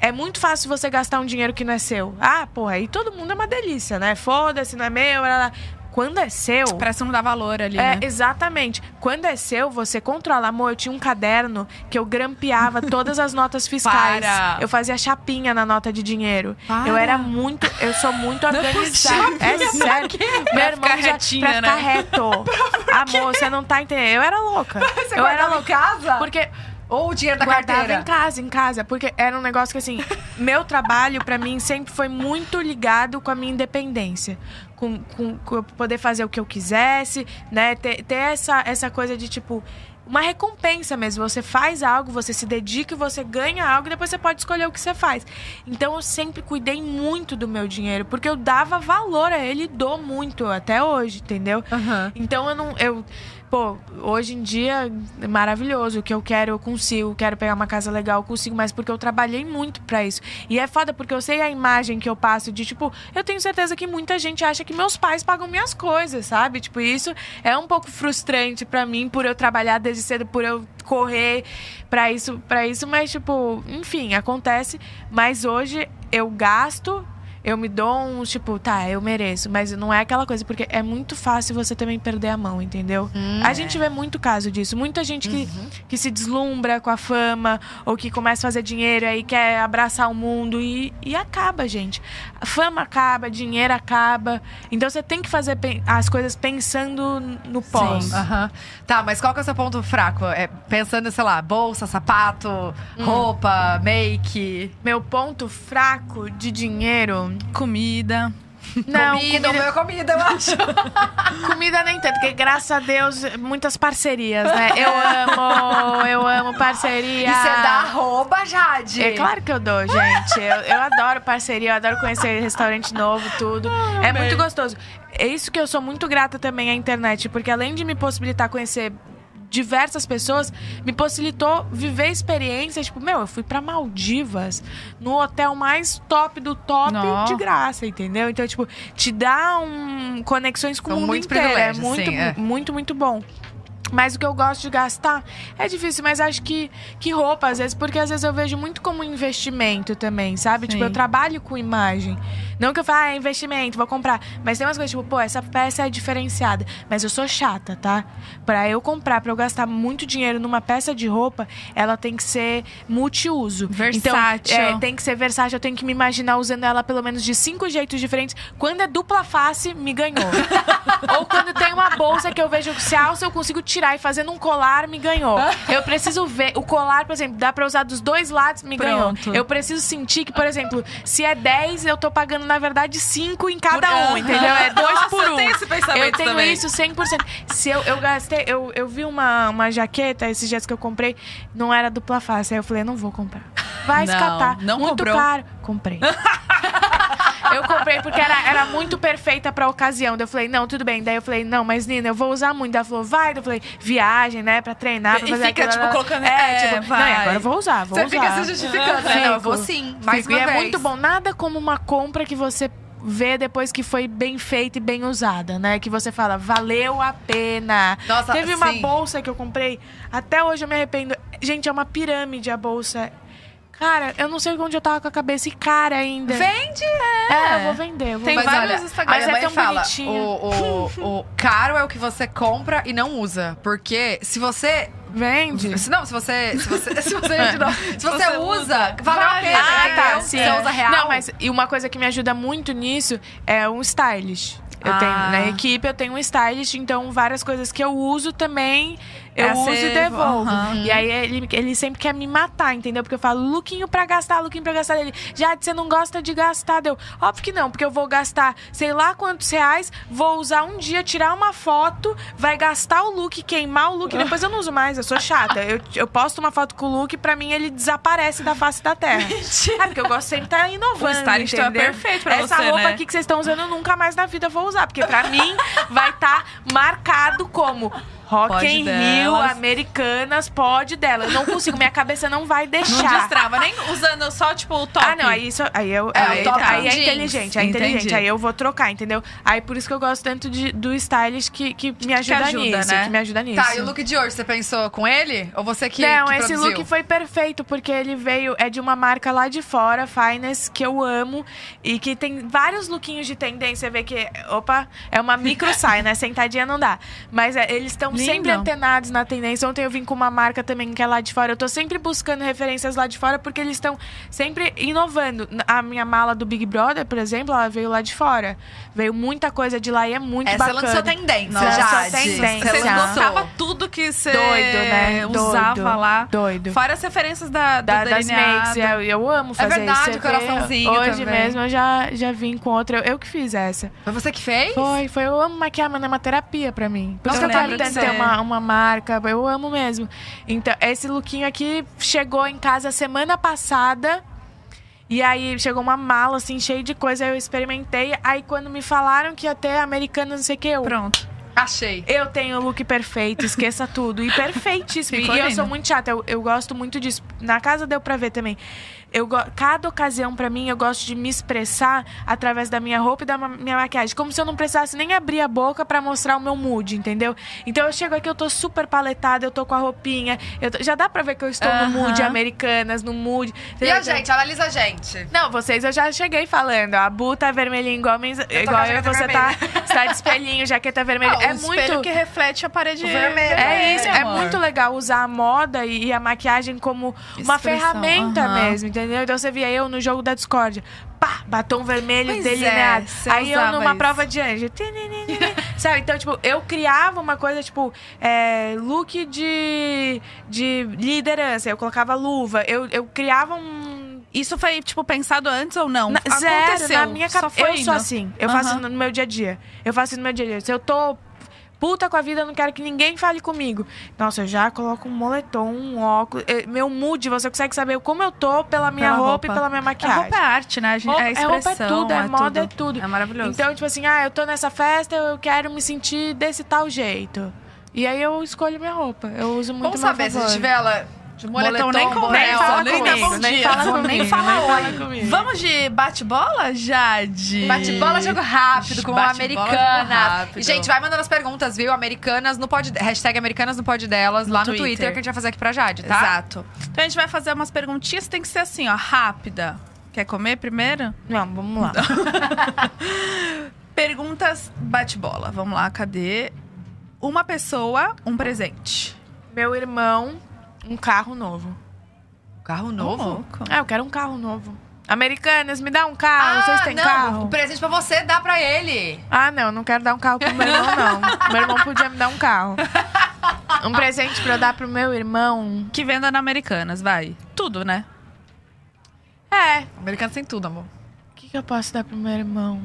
C: é muito fácil você gastar um dinheiro que não é seu. Ah, porra, aí todo mundo é uma delícia, né? Foda-se, não é meu. blá, blá. Quando é seu.
A: Parece não dar valor ali,
C: É,
A: né?
C: exatamente. Quando é seu, você controla. Amor, eu tinha um caderno que eu grampeava todas as notas fiscais.
A: Para.
C: Eu fazia chapinha na nota de dinheiro.
A: Para.
C: Eu era muito. Eu sou muito organizada. É, sério. Meu irmão
A: ficar
C: já,
A: retinha,
C: pra ficar
A: né?
C: reto. Amor, você não tá entendendo. Eu era louca.
B: Você
C: eu era
B: guardava em
C: louca.
B: casa?
C: Porque
B: Ou o dinheiro da
C: guardava
B: carteira?
C: em casa, em casa, porque era um negócio que assim, meu trabalho pra mim sempre foi muito ligado com a minha independência, com, com, com eu poder fazer o que eu quisesse, né, ter, ter essa essa coisa de tipo uma recompensa mesmo. Você faz algo, você se dedica, você ganha algo e depois você pode escolher o que você faz. Então eu sempre cuidei muito do meu dinheiro, porque eu dava valor a ele e dou muito até hoje, entendeu?
B: Aham.
C: Então eu não. Eu, pô, hoje em dia é maravilhoso. O que eu quero, eu consigo. Quero pegar uma casa legal, eu consigo, mas porque eu trabalhei muito pra isso. E é foda porque eu sei a imagem que eu passo de, tipo, eu tenho certeza que muita gente acha que meus pais pagam minhas coisas, sabe? Tipo, isso é um pouco frustrante pra mim por eu trabalhar desde cedo, por eu correr pra isso, para isso, mas tipo, enfim, acontece, mas hoje eu gasto eu me dou um, tipo, tá, eu mereço. Mas não é aquela coisa, porque é muito fácil você também perder a mão, entendeu? a gente vê muito caso disso. Muita gente que, que se deslumbra com a fama, ou que começa a fazer dinheiro aí quer abraçar o mundo e, e acaba, gente. A fama acaba, dinheiro acaba. Então você tem que fazer as coisas pensando no pós.
B: Aham. Tá, mas qual que é o seu ponto fraco? É, pensando, sei lá, bolsa, sapato,
C: Hum.
B: roupa, make.
C: Meu ponto fraco de dinheiro.
A: Comida.
C: Não,
B: comida, o
C: comida,
B: meu é comida, eu acho.
C: comida nem tanto, porque graças a Deus, muitas parcerias, né? Eu amo, eu amo parceria.
B: E você dá arroba, Jade?
C: É claro que eu dou, gente. Eu, eu adoro parceria, eu adoro conhecer restaurante novo, tudo. é muito gostoso. É isso que eu sou muito grata também à internet, porque além de me possibilitar conhecer diversas pessoas, me possibilitou viver experiências. Tipo, meu, eu fui pra Maldivas, no hotel mais top do top,
A: Nó.
C: de graça, entendeu? Então, tipo, te dá um, conexões com
B: São
C: o mundo inteiro. É muito,
B: sim, é.
C: muito, muito bom. Mas o que eu gosto de gastar é difícil, mas acho que, que roupa, às vezes, porque às vezes eu vejo muito como investimento também, sabe? Tipo,
A: Sim.
C: eu trabalho com imagem. Não que eu fale, ah, é investimento, vou comprar. Mas tem umas coisas, tipo, pô, essa peça é diferenciada. Mas eu sou chata, tá? Pra eu comprar, pra eu gastar muito dinheiro numa peça de roupa, ela tem que ser multiuso.
A: Versátil.
C: Então, é, tem que ser versátil, eu tenho que me imaginar usando ela pelo menos de cinco jeitos diferentes. Quando é dupla face, me ganhou. Ou quando tem uma bolsa que eu vejo que se alça eu consigo tirar e fazer num colar, me ganhou. Eu preciso ver. O colar, por exemplo, dá pra usar dos dois lados, me
A: Pronto.
C: ganhou. Eu preciso sentir que, por exemplo, se é 10, eu tô pagando, na verdade, 5 em cada
A: Por-
C: um, entendeu? É dois
A: Nossa,
C: por
A: eu
C: um.
A: tenho esse pensamento
C: Eu tenho
A: também.
C: isso 100%. Se eu, eu gastei, eu, eu vi uma, uma jaqueta esses dias que eu comprei, não era dupla face. Aí eu falei, não vou comprar. Vai
A: Não,
C: escatar.
A: não
C: muito
A: comprou.
C: caro. Comprei. Eu comprei porque era, era muito perfeita pra ocasião. Daí eu falei, não, tudo bem. Daí eu falei, não, mas Nina, eu vou usar muito. Ela falou, vai. Daí eu falei, viagem, né? Pra treinar, pra
A: E
C: fazer
A: fica,
C: aquilo,
A: tipo, colocando-
C: É,
A: é,
C: tipo,
A: vai.
C: não, e agora eu vou usar, vou
B: Você
C: usar.
B: fica se justificando, né? Não, eu vou sim, mais
C: Fico.
B: uma
C: e
B: vez.
C: é muito bom. Nada como uma compra que você vê depois que foi bem feita e bem usada, né? Que você fala, valeu a pena.
B: Nossa,
C: Teve uma
B: sim.
C: bolsa que eu comprei, até hoje eu me arrependo. Gente, é uma pirâmide a bolsa. Cara, eu não sei onde eu tava com a cabeça e cara ainda.
B: Vende!
C: É, eu vou vender. eu vou
A: Tem
B: Mas
A: vários
B: olha,
A: Instagram.
B: a
C: Mas
B: minha
C: é
B: mãe
C: tão
B: fala,
C: bonitinho.
B: o, o, o caro é o que você compra e não usa. Porque se você...
C: Vende.
B: Se, não, se você... Se você, se você, não, se você
A: você
B: usa, valeu a pena.
C: Ah, tá.
B: entendeu?
C: Sim.
B: Você usa real.
C: Não, mas e uma coisa que me ajuda muito nisso é um stylist. Eu
A: Ah.
C: tenho, na equipe eu tenho um stylist, então várias coisas que eu uso também eu
A: É
C: uso e devolvo.
A: aham.
C: E aí ele, ele sempre quer me matar, entendeu? Porque eu falo, lookinho pra gastar, lookinho pra gastar. Ele, Jade, você não gosta de gastar? Deu, óbvio que não, porque eu vou gastar sei lá quantos reais, vou usar um dia, tirar uma foto, vai gastar o look, queimar o look, depois eu não uso mais, eu sou chata. Eu, eu posto uma foto com o look, pra mim ele desaparece da face da terra. É, porque eu gosto sempre de estar inovando.
A: O stylist é perfeito pra
C: Essa
A: você,
C: roupa
A: né?
C: aqui que vocês estão usando, eu nunca mais na vida vou usar. Porque pra mim vai estar marcado como Rock
A: Pode
C: in Rio. Americanas, pode dela. Eu não consigo, minha cabeça não vai
A: Não
C: deixar.
A: destrava, nem usando só, tipo, o top.
C: Ah, não, aí, isso, aí, eu,
B: É,
C: aí,
B: top
C: aí é inteligente, é
A: Entendi.
C: inteligente. Aí eu vou trocar, entendeu? Aí por isso que eu gosto tanto de, do stylish que, que me ajuda,
A: ajuda,
C: nisso.
A: né?
C: Que me ajuda nisso.
B: Tá, e o look de hoje, você pensou com ele? Ou você que,
C: não,
B: que
C: esse
B: produziu?
C: look foi perfeito, porque ele veio, é de uma marca lá de fora, Finest, que eu amo, e que tem vários lookinhos de tendência. Você vê que, opa, é uma micro saia, né? Sentadinha não dá. Mas é, eles estão. Sempre antenados na tendência. Ontem eu vim com uma marca também que é lá de fora. Eu tô sempre buscando referências lá de fora, porque eles estão sempre inovando. A minha mala do Big Brother, por exemplo, ela veio lá de fora. Veio muita coisa de lá e é muito
B: Essa
C: bacana.
B: lançou tendência,
C: Nossa,
B: Jade.
C: tendência.
A: Você gostava tudo que você
C: Doido, né?
A: usava
C: Doido.
A: lá.
C: Doido.
A: Fora as referências da, do
C: Da- das makes, eu, eu amo fazer
B: verdade,
C: isso.
B: o
C: Você vê,
B: coraçãozinho
C: Hoje
B: também.
C: mesmo eu já, já vim com outra. Eu, eu que fiz essa.
B: Foi você que fez?
C: Foi, foi. Eu amo maquiar, mano. É uma terapia pra mim. Por isso
A: Eu
C: que eu quero tanto
A: você-
C: uma, uma marca. Eu amo mesmo. Então, esse lookinho aqui chegou em casa semana passada. E aí chegou uma mala, assim, cheia de coisa. Aí eu experimentei. Aí quando me falaram que ia ter americana, não sei o que, eu.
A: Pronto.
B: Achei.
C: Eu tenho o look perfeito, esqueça tudo. E perfeitíssimo.
A: Ficou
C: e eu
A: lindo.
C: sou muito chata, eu, eu gosto muito disso. Na casa deu pra ver também. Eu Cada ocasião pra mim, eu gosto de me expressar através da minha roupa e da ma- minha maquiagem. Como se eu não precisasse nem abrir a boca pra mostrar o meu mood, entendeu? Então eu chego aqui, eu tô super paletada, eu tô com a roupinha. eu tô- Já dá pra ver que eu estou
A: Aham.
C: no mood americanas, no mood.
B: E a gente? Analisa a gente.
C: Não, vocês eu já cheguei falando. A Bu tá vermelhinha igual, men-
B: com a
C: igual eu, você tá, você tá de espelhinho, jaqueta vermelha.
A: Ah,
C: é muito.
A: que reflete a parede
B: vermelho.
C: É isso, é muito legal usar a moda e e a maquiagem como uma
A: Expressão,
C: ferramenta
A: aham.
C: mesmo, entendeu? Então você via eu no jogo da Discord, pá, batom vermelho
A: Pois
C: delineado.
A: é,
C: Aí eu numa
A: isso.
C: prova de anjo. Sabe? Então, tipo, eu criava uma coisa, tipo, é, look de, de liderança. Eu colocava luva. Eu, eu criava um.
A: Isso foi, tipo, pensado antes ou não?
C: Na,
A: Aconteceu.
C: zero, na minha cabeça.
A: foi
C: Eu sou
A: indo.
C: assim. Eu
A: Aham.
C: faço isso no meu dia a dia. Eu faço isso no meu dia a dia. Se eu tô puta com a vida, eu não quero que ninguém fale comigo. Nossa, eu já coloco um moletom, um óculos. Eh, Meu mood, você consegue saber como eu tô pela minha
A: Pela
C: roupa,
A: roupa.
C: e pela minha
A: A
C: maquiagem.
A: roupa é arte, né? A gente,
C: Roupa-
A: é
C: é roupa, é
A: expressão,
C: tudo, é moda, é tudo.
A: É maravilhoso.
C: Então, tipo assim, ah, eu tô nessa festa, eu quero me sentir desse tal jeito. E aí eu escolho minha roupa. Eu uso muito
B: Vamos saber, se
C: favor.
B: tiver ela de moletom,
A: Moletom nem conversa,
C: nem fala
A: nem
C: comigo,
A: bom
C: nem fala comigo, nem fala
A: oi. Vamos de bate-bola, Jade?
B: Bate-bola, jogo rápido com Americanas. E, gente, vai mandando as perguntas, viu? Americanas no pod... Hashtag Americanas no pod delas, lá no Twitter.
A: Twitter.
B: que a gente vai fazer aqui pra Jade, tá?
A: Exato. Então a gente vai fazer umas perguntinhas, tem que ser assim, ó, rápida. Quer comer primeiro?
C: Não, vamos lá.
A: Perguntas bate-bola. Vamos lá, cadê? Uma pessoa, um presente.
C: Meu irmão, um carro novo.
B: Carro novo?
A: louco.
C: Ah, eu quero um carro novo. Americanas, me dá um carro. Vocês têm
B: não,
C: carro?
B: o presente pra você dá pra ele.
C: Ah, não, não quero dar um carro pro meu irmão, não. meu irmão podia me dar um carro. Um presente pra eu dar pro meu irmão.
A: Que venda na Americanas, vai. Tudo, né?
C: É.
B: Americanas tem tudo, amor.
C: O que, que eu posso dar pro meu irmão?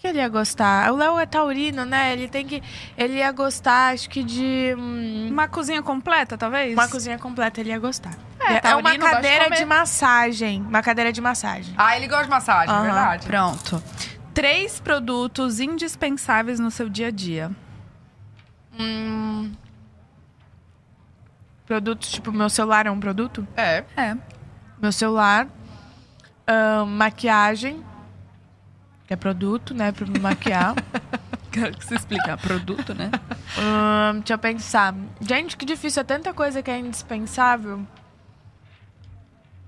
C: O que, que ele ia gostar? O Léo é taurino, né? Ele tem que. Ele ia gostar, acho que de. hum,
A: Uma cozinha completa, talvez?
C: uma cozinha completa, ele ia gostar.
A: É,
C: É, uma
A: taurino gosta de
C: cadeira
A: comer.
C: de massagem. Uma cadeira de massagem.
B: Ah, ele gosta de massagem,
C: Aham.
B: verdade.
A: Pronto. Três produtos indispensáveis no seu dia a dia.
C: Hum, produtos, tipo, meu celular é um produto?
B: É.
A: É.
C: Meu celular. maquiagem. Que é produto, né? Pra me maquiar.
A: Quero que você explique. Produto, né?
C: Ahn, deixa eu pensar. Gente, que difícil. É tanta coisa que é indispensável.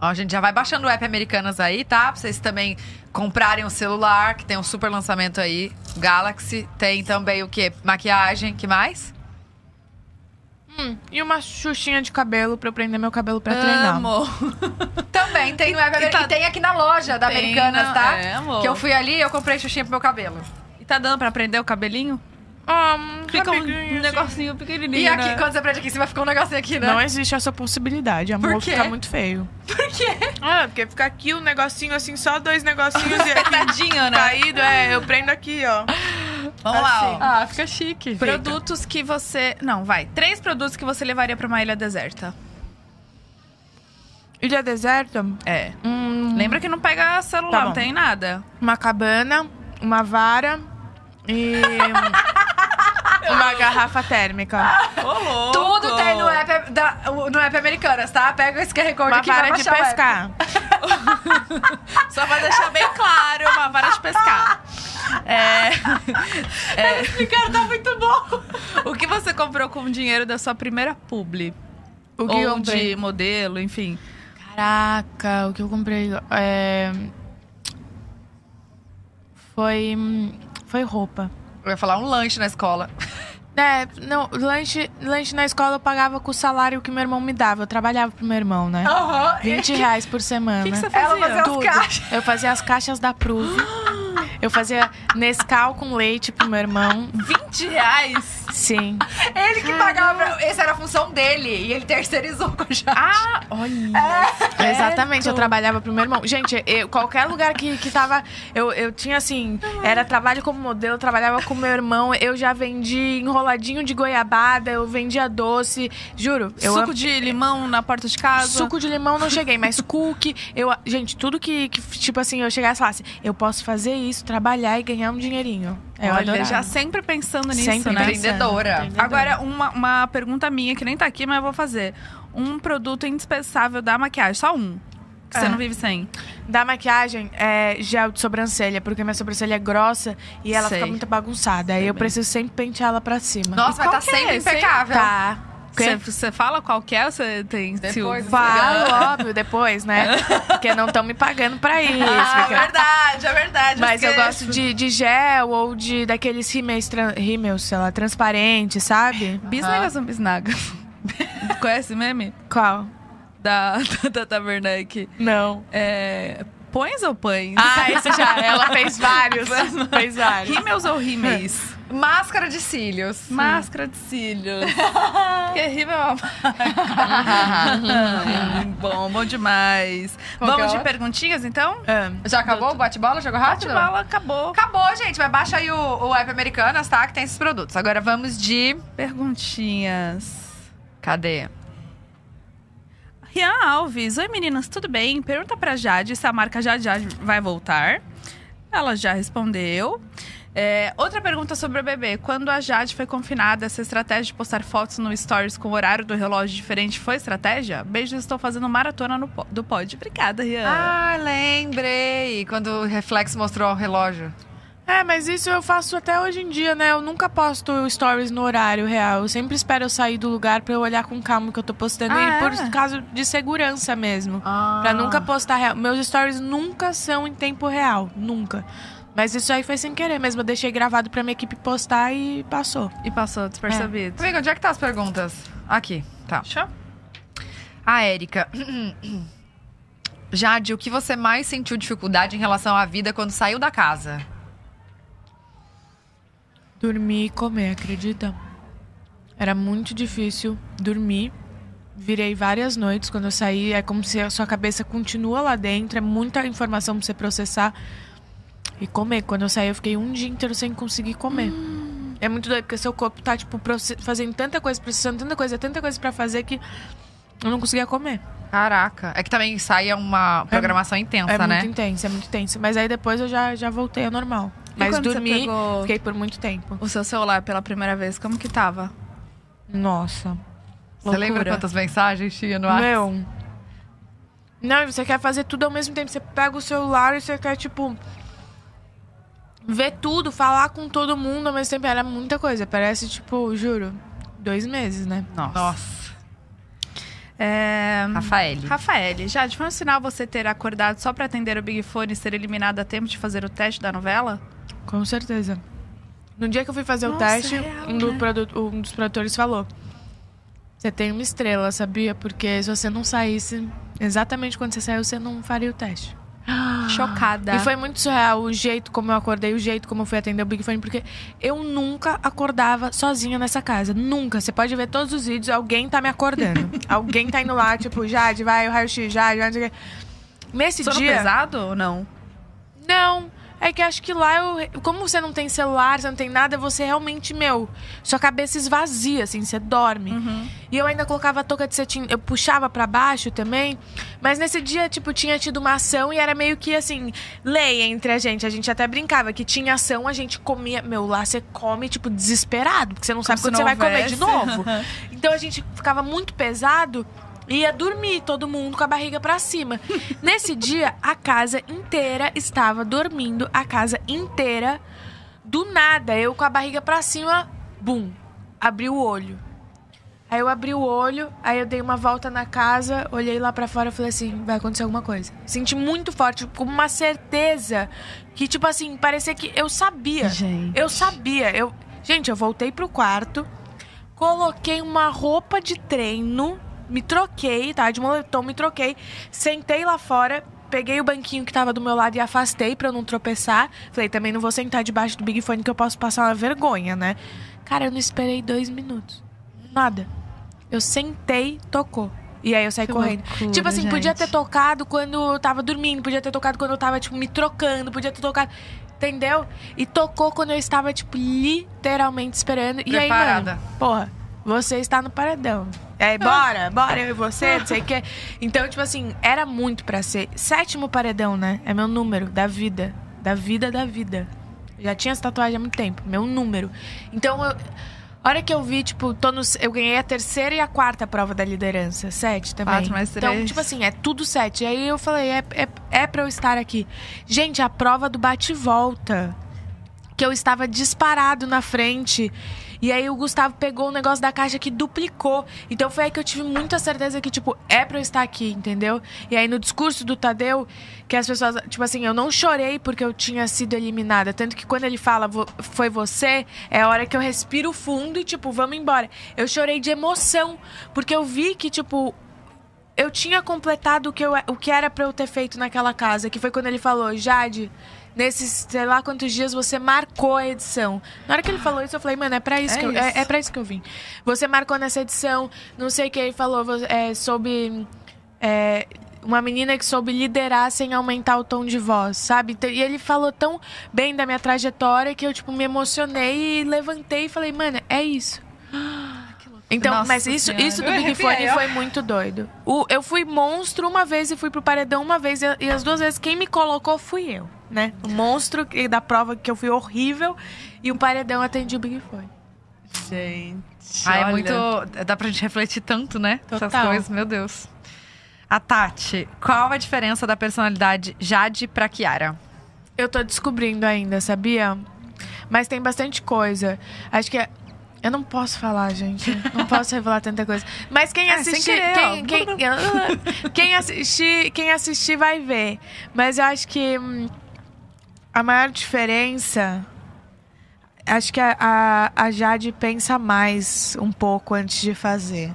B: Ó, a gente já vai baixando o app Americanas aí, tá? Pra vocês também comprarem o celular, que tem um super lançamento aí. Galaxy. Tem também o quê? Maquiagem, que mais?
C: Hum, e uma xuxinha de cabelo pra eu prender meu cabelo pra treinar.
A: Amo.
B: Também tem no app
A: E
B: Americanas.
A: tá-
B: E tem aqui na loja da
A: Tem,
B: Americanas, tá?
A: é, amor.
B: Que eu fui ali e eu comprei xuxinha pro meu cabelo.
A: E tá dando pra prender o cabelinho?
C: Ah, um
A: Fica um
C: assim.
A: negocinho pequenininho,
B: E aqui,
A: né?
B: quando você prende aqui em cima, fica um negocinho aqui, né?
C: Não existe essa possibilidade, amor.
B: Por quê?
C: Fica muito feio.
B: Por quê?
C: Ah, porque fica aqui um negocinho assim, só dois negocinhos e aqui
A: Tadinho, né?
C: caído. É, eu prendo aqui, ó.
A: Vamos lá, ó.
B: Ah, fica chique.
A: Produtos que você... Não, vai. Três produtos que você levaria pra uma ilha deserta.
C: Ilha deserta,
A: É.
C: hum,
A: Lembra que não pega celular,
C: Tá
A: não tem nada.
C: uma cabana, uma vara e... Uma garrafa térmica.
A: Louco.
B: Tudo tem no app, da, no app Americanas, tá? Pega esse QR Code
C: Uma
B: aqui
C: vara de pescar.
A: Só pra deixar bem claro, uma vara de pescar. É,
B: Esse cara tá muito bom.
A: o que você comprou com o dinheiro da sua primeira publi?
C: O que
A: Ou de modelo, enfim.
C: Caraca, o que eu comprei é... foi foi roupa.
B: Eu ia falar um lanche na escola.
C: É, não, lanche, lanche na escola eu pagava com o salário que meu irmão me dava. Eu trabalhava pro meu irmão, né?
B: Aham.
C: 20 reais por semana.
A: O que, que você
B: Ela
A: fazia?
B: fazia as caixas.
C: Eu fazia as caixas da Pruve. Eu fazia Nescau com leite pro meu irmão.
A: 20 reais?
C: Sim.
B: Ele que pagava. pra- Essa era a função dele. E ele terceirizou com a Jade.
A: Ah, olha.
C: Exatamente, eu trabalhava pro meu irmão. Gente, eu- qualquer lugar que, que tava. Eu, eu tinha assim. Era trabalho como modelo, eu trabalhava com meu irmão. Eu já vendi enroladinho de goiabada, eu vendia doce. Juro. Eu
A: Suco de limão na porta de casa?
C: Suco de limão não cheguei, mas cookie, eu, gente, tudo que, que, tipo assim, eu chegasse e falasse, eu posso fazer isso, trabalhar e ganhar um dinheirinho. Eu
A: Olha, já sempre pensando nisso,
C: Sempre
A: né?
C: pensando.
B: Empreendedora.
C: Empreendedora.
A: Agora, uma, uma pergunta minha que nem tá aqui, mas eu vou fazer. Um produto indispensável da maquiagem, só um. Que você
C: Ah.
A: não vive sem.
C: Da maquiagem, é gel de sobrancelha, porque minha sobrancelha é grossa e ela
A: Sei.
C: fica muito bagunçada. Aí eu preciso sempre pentear ela pra cima.
B: Nossa,
A: E
B: mas tá
A: é
B: sempre
A: hein?
B: impecável.
C: Tá.
A: Você, fala qual que é você tem
B: Depois
C: Falo, óbvio, depois, né? Porque não estão me pagando pra isso.
A: Ah,
C: porque-
A: verdade, é verdade.
C: Mas eu
A: esqueço.
C: gosto de, de gel ou de daqueles rímels, tran- rímels, sei lá, transparentes, sabe?
A: Bisnagas ou bisnagas? Conhece meme?
C: Qual?
A: Da, da Werneck.
C: Não.
A: É... Pões ou pães?
C: Ah, esse já. Ela fez vários. fez vários.
A: Rímels ou rímeis?
B: Máscara de cílios.
A: Máscara de cílios. Porque rímel é uma... bom, bom demais.
B: Qual que é
A: Vamos
B: o
A: de perguntinhas, então?
C: Ah,
B: Já acabou o bate-bola? Jogou rápido?
A: Bate-bola, acabou.
B: Acabou, gente. Mas baixa aí o, o app Americanas, tá? Que tem esses produtos. Agora vamos de...
A: Perguntinhas.
B: Cadê?
A: Rian Alves. Oi, meninas, tudo bem? Pergunta pra Jade se a marca Jade Jade vai voltar. Ela já respondeu. É, outra pergunta sobre o bebê. Quando a Jade foi confinada, essa estratégia de postar fotos no Stories com o horário do relógio diferente foi estratégia? Beijos, estou fazendo maratona no, do pod. Obrigada, Rian.
B: Ah, lembrei. Quando o Reflex mostrou o relógio.
C: É, mas isso eu faço até hoje em dia, né? Eu nunca posto stories no horário real. Eu sempre espero eu sair do lugar pra eu olhar com calma o que eu tô postando.
A: Ah,
C: e por
A: é?
C: causa de segurança mesmo.
B: Ah.
C: Pra nunca postar real. Meus stories nunca são em tempo real. Nunca. Mas isso aí foi sem querer mesmo. Eu deixei gravado pra minha equipe postar e passou.
A: E passou despercebido.
B: Amiga, onde é que tá as perguntas? Aqui, tá.
A: Show.
B: A Érica. Jade, o que você mais sentiu dificuldade em relação à vida quando saiu da casa?
C: Dormir e comer, acredita? Era muito difícil dormir. Virei várias noites quando eu saí. É como se a sua cabeça continua lá dentro. É muita informação pra você processar. E comer. Quando eu saí, eu fiquei um dia inteiro sem conseguir comer. É muito doido, porque seu corpo tá, tipo, fazendo tanta coisa, processando tanta coisa, tanta coisa pra fazer que eu não conseguia comer.
B: Caraca. É que também sai uma programação intensa,
C: é
B: né?
C: muito intenso, é muito intenso. Mas aí depois eu já, já voltei ao normal.
A: E
C: Mas dormi, fiquei por muito tempo.
A: O seu celular pela primeira vez, como que tava?
C: Nossa.
B: Você lembra
A: Loucura.
B: quantas mensagens tinha no ar?
C: Não, e você quer fazer tudo ao mesmo tempo. Você pega o celular e você quer, tipo. Ver tudo, falar com todo mundo ao mesmo tempo. Era muita coisa. Parece, tipo, juro, dois meses, né?
A: Nossa.
B: Nossa.
A: É...
B: Rafael.
A: Rafael, Jade, foi um sinal você ter acordado só pra atender o Big Fone e ser eliminado a tempo de fazer o teste da novela?
C: Com certeza. No dia que eu fui fazer o
A: Nossa,
C: teste,
A: real,
C: um, do
A: né?
C: produ- um dos produtores falou: Você tem uma estrela, sabia? Porque se você não saísse exatamente quando você saiu, você não faria o teste.
A: Chocada.
C: E foi muito surreal o jeito como eu acordei, o jeito como eu fui atender o Big Fone, porque eu nunca acordava sozinha nessa casa. Nunca. Você pode ver todos os vídeos, alguém tá me acordando. alguém tá indo lá, tipo, Jade, vai, o raio-x, Jade, vai, não sei o quê. Nesse
A: Sono
C: dia.
A: pesado ou não?
C: Não. É que acho que lá, eu, como você não tem celular, você não tem nada, você realmente, meu, sua cabeça esvazia, assim, você dorme.
A: Uhum.
C: E eu ainda colocava a touca de cetim, eu puxava pra baixo também. Mas nesse dia, tipo, tinha tido uma ação e era meio que assim, lei entre a gente. A gente até brincava que tinha ação, a gente comia. Meu, lá você come, tipo, desesperado, porque você não sabe
A: se
C: quando
A: não
C: você vai comer de
A: houvesse.
C: novo. Então a gente ficava muito pesado ia dormir, todo mundo com a barriga pra cima. Nesse dia, a casa inteira estava dormindo, a casa inteira. Do nada, eu com a barriga pra cima, bum, abri o olho. Aí eu abri o olho, aí eu dei uma volta na casa, olhei lá pra fora e falei assim, vai acontecer alguma coisa. Senti muito forte, com uma certeza que tipo assim, parecia que eu sabia.
A: Gente.
C: Eu sabia. Eu, gente, eu voltei pro quarto, coloquei uma roupa de treino, me troquei, tá? De moletom, me troquei, sentei lá fora, peguei o banquinho que tava do meu lado e afastei pra eu não tropeçar. Falei, também não vou sentar debaixo do Big Fone que eu posso passar uma vergonha, né? Cara, eu não esperei dois minutos. Nada. Eu sentei, tocou. E aí eu saí
A: Que
C: correndo.
A: loucura,
C: tipo assim, podia
A: gente.
C: ter tocado quando eu tava dormindo, podia ter tocado quando eu tava, tipo, me trocando, podia ter tocado. Entendeu? E tocou quando eu estava, tipo, literalmente esperando. E aí, mano, porra, você está no paredão. É, bora, bora, eu e você, não sei o quê. Então, tipo assim, era muito pra ser. Sétimo paredão, né? É meu número da vida. Da vida, da vida. Já tinha essa tatuagem há muito tempo. Meu número. Então, eu. A hora que eu vi, tipo, tô nos, eu ganhei a terceira e a quarta prova da liderança. Sete também.
A: Quatro mais
C: Então,
A: três.
C: tipo assim, é tudo sete. Aí eu falei, é, é, é pra eu estar aqui. Gente, a prova do bate-volta. Que eu estava disparado na frente. E aí o Gustavo pegou o negócio da caixa que duplicou. Então foi aí que eu tive muita certeza que, tipo, é pra eu estar aqui, entendeu? E aí no discurso do Tadeu, que as pessoas, tipo assim, eu não chorei porque eu tinha sido eliminada. Tanto que quando ele fala, "Vo- foi você, é a hora que eu respiro fundo e, tipo, vamos embora. Eu chorei de emoção. Porque eu vi que, tipo, eu tinha completado o que, eu, o que era pra eu ter feito naquela casa, que foi quando ele falou, Jade, nesses sei lá quantos dias você marcou a edição. Na hora que ele falou isso, eu falei, mano, é pra isso,
A: É
C: que eu,
A: isso.
C: é, é pra isso que eu vim. Você marcou nessa edição, não sei o que ele falou, é, sobre. é, uma menina que soube liderar sem aumentar o tom de voz, sabe? E ele falou tão bem da minha trajetória que eu, tipo, me emocionei e levantei e falei, mano, é isso. Então,
A: Nossa
C: mas isso,
A: Senhora.
C: isso do Big Fone foi muito doido. O, eu fui monstro uma vez e fui pro paredão uma vez. E, e as duas vezes quem me colocou fui eu, né? O monstro que- da prova que eu fui horrível e o paredão atendi o Big Fone.
A: Gente.
B: Ah, é
A: olha.
B: muito. Dá pra gente refletir tanto, né? Essas
C: Total.
B: coisas, meu Deus. A Tati, qual a diferença da personalidade Jade pra Kiara?
C: Eu tô descobrindo ainda, sabia? Mas tem bastante coisa. Acho que. Eu não posso falar, gente. Não posso revelar tanta coisa. Mas quem
B: sem
C: assistir.
B: querer,
C: quem, quem, quem assistir, quem assistir vai ver. Mas eu acho que hum, a maior diferença. Acho que a, a, a Jade pensa mais um pouco antes de fazer.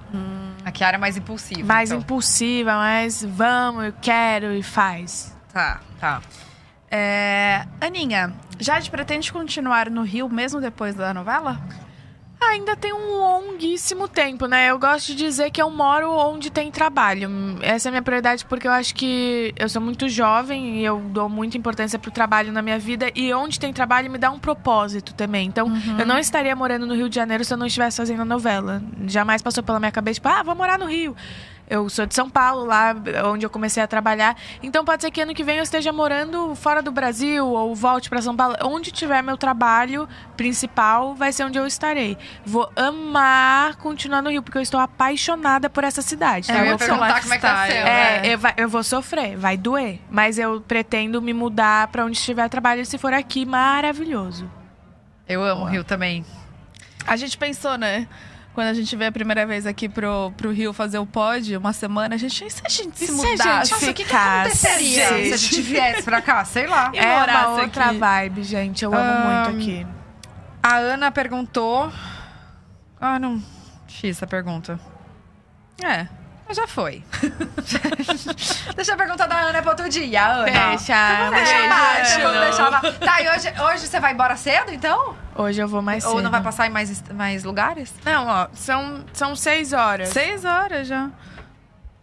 B: A Kiara é mais impulsiva.
C: Mais
B: então.
C: impulsiva, mais vamos, eu quero e faz.
B: Tá, tá.
A: É, Aninha, Jade pretende continuar no Rio mesmo depois da novela?
C: Ainda tem um longuíssimo tempo, né? Eu gosto de dizer que eu moro onde tem trabalho. Essa é a minha prioridade porque eu acho que eu sou muito jovem e eu dou muita importância pro trabalho na minha vida. E onde tem trabalho me dá um propósito também. Então, eu não estaria morando no Rio de Janeiro se eu não estivesse fazendo a novela. Jamais passou pela minha cabeça, tipo, ah, vou morar no Rio. Eu sou de São Paulo, lá onde eu comecei a trabalhar. Então pode ser que ano que vem eu esteja morando fora do Brasil ou volte para São Paulo. Onde tiver meu trabalho principal, vai ser onde eu estarei. Vou amar continuar no Rio, porque eu estou apaixonada por essa cidade.
A: É
B: eu ia
A: muito
B: perguntar
A: seu
B: como é que tá sendo.
C: É,
A: né?
C: eu, vai- eu vou sofrer, vai doer. Mas eu pretendo me mudar para onde estiver trabalho. Se for aqui, maravilhoso.
B: Eu amo o Rio também.
A: A gente pensou, né? Quando a gente veio a primeira vez aqui pro, pro Rio fazer o pod, uma semana, a gente, e se a gente se
C: E se a gente
B: Nossa, o que, que aconteceria se a
C: Gente.
B: gente viesse pra cá? Sei lá.
A: E
C: é uma outra
A: aqui?
C: vibe, gente. Eu amo
B: Ahn,
C: muito aqui.
B: A Ana perguntou. Ah, não. X essa pergunta.
A: É.
B: Já foi. Deixa a pergunta da Ana pra outro dia, Ana. Deixa deixa abaixo. Tá, e hoje, hoje você vai embora cedo, então?
C: Hoje eu vou mais cedo.
B: Ou não vai passar em mais, mais lugares?
C: Não, ó, são, são seis horas.
A: Seis horas já.